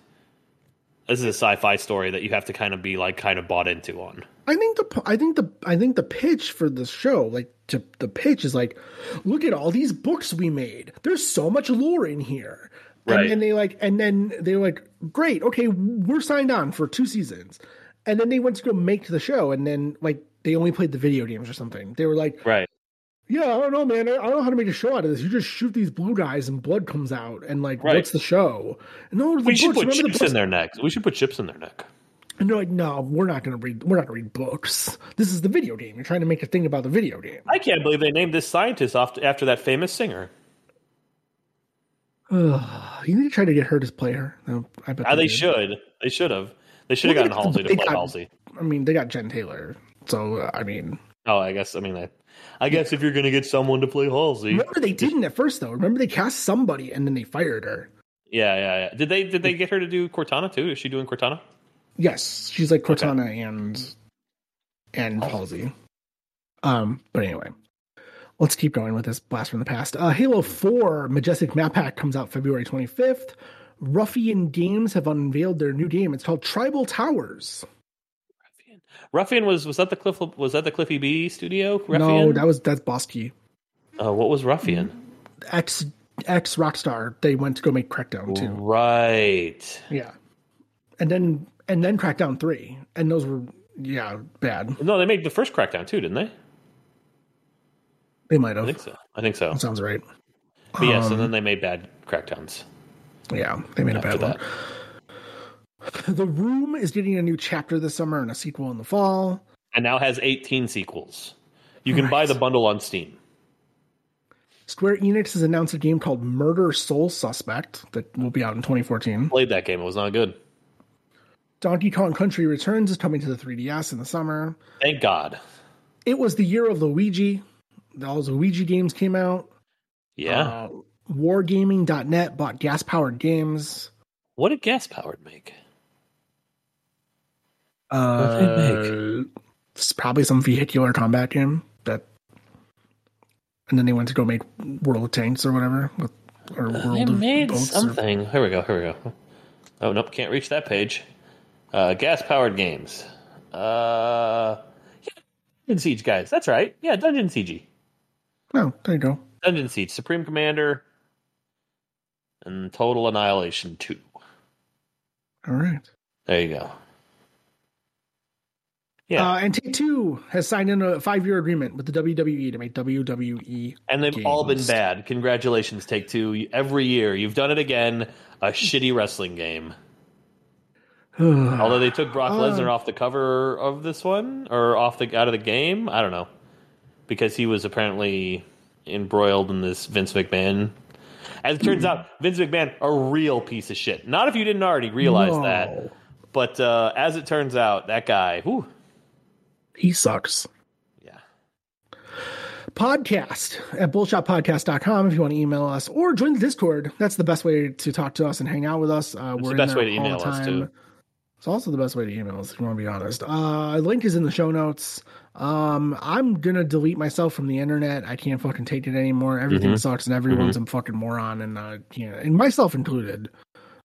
this is a sci-fi story that you have to kind of be like kind of bought into on. I think the I think the I think the pitch for the show, like to the pitch is like, look at all these books we made. There's so much lore in here. Right. And then they like and then they're like, great, okay, we're signed on for two seasons. And then they went to go make the show and then like they only played the video games or something. They were like, Right. Yeah, I don't know, man. I don't know how to make a show out of this. You just shoot these blue guys and blood comes out and like Right. what's the show? No, We should put Remember chips books? in their neck. We should put chips in their neck. And they're like, no, we're not gonna read we're not gonna read books. This is the video game. You're trying to make a thing about the video game. I can't believe they named this scientist after that famous singer. Ugh, you need to try to get her to play her. No, I bet Ah, they should. They should have. They should have Well, gotten Halsey to play got- Halsey. I mean, they got Jen Taylor, so uh, I mean, Oh, I guess. I mean, I, I guess if you're gonna get someone to play Halsey, remember they didn't at first though. Remember they cast somebody and then they fired her. yeah, yeah, yeah. Did they? Did they get her to do Cortana too? Is she doing Cortana? Yes, she's like Cortana and and Halsey. Um, but anyway, let's keep going with this blast from the past. Uh, Halo Four Majestic Map Pack comes out February twenty fifth. Ruffian Games have unveiled their new game. It's called Tribal Towers. Ruffian was was that the Cliff was that the Cliffy B studio? Ruffian? No, that was that's Boss Key. Uh, what was Ruffian? X X Rockstar. They went to go make Crackdown too. Right. Yeah, and then and then Crackdown three, and those were yeah bad. No, they made the first Crackdown too, didn't they? They might have. I think so. I think so. That sounds right. But yes, Um, and then they made bad Crackdowns. Yeah, they made a bad one. The Room is getting a new chapter this summer and a sequel in the fall. And now has 18 sequels. You can buy the bundle on Steam. Square Enix has announced a game called Murder Soul Suspect that will be out in 2014. Played that game. It was not good. Donkey Kong Country Returns is coming to the 3DS in the summer. Thank God. It was the year of Luigi. All those Luigi games came out. Yeah. Uh, Wargaming.net bought gas powered games. what did Gas Powered make? Uh, It's probably some vehicular combat game that. And then they went to go make World of Tanks or whatever. With, or World They of made Boats or- something. Here we go. Here we go. Oh nope, can't reach that page. Uh, Gas Powered Games. Uh, yeah, Dungeon Siege guys. That's right. Yeah, Dungeon Siege. No, there you go. Dungeon Siege, Supreme Commander, and Total Annihilation Two. All right. There you go. Yeah, Uh, and Take Two has signed in a five year agreement with the WWE to make WWE. and they've all been bad. Congratulations, Take Two. Every year you've done it again. A (sighs) shitty wrestling game. (sighs) Although they took Brock Uh, Lesnar off the cover of this one or off the out of the game, I don't know, because he was apparently embroiled in this Vince McMahon. As it turns out, Vince McMahon a real piece of shit. Not if you didn't already realize No. that, but uh, as it turns out, that guy, whew, he sucks. yeah, Podcast at bullshotpodcast.com if you want to email us or join the Discord. That's the best way to talk to us and hang out with us. Uh, we're the best way to email us, too. It's also the best way to email us if you want to be honest. Uh, link is in the show notes. Um, I'm gonna delete myself from the internet. I can't fucking take it anymore. Everything Mhm. sucks and everyone's a fucking moron and uh, you know, and myself included.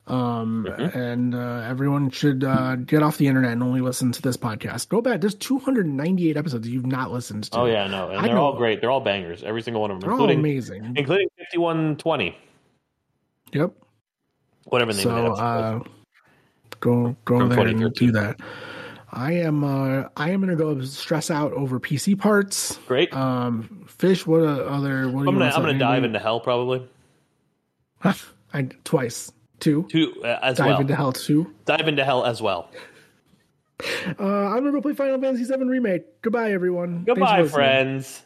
Um, Mhm. and uh, everyone should uh, get off the internet and only listen to this podcast. Go back. There's 298 episodes you've not listened to. oh yeah, no, and I they're know. all great. They're all bangers. Every single one of them, they're all amazing. including fifty one twenty, Yep. whatever the name So of that episode uh, go go From there and do that. I am uh, I am gonna go stress out over PC parts. Great. Um, fish. What other? What I'm gonna I'm gonna dive into hell probably. (laughs) I twice two. Two uh, as Dive well. into hell two. dive into hell as well. Uh, I'm gonna go play Final Fantasy VII remake. Goodbye, everyone. Goodbye, friends.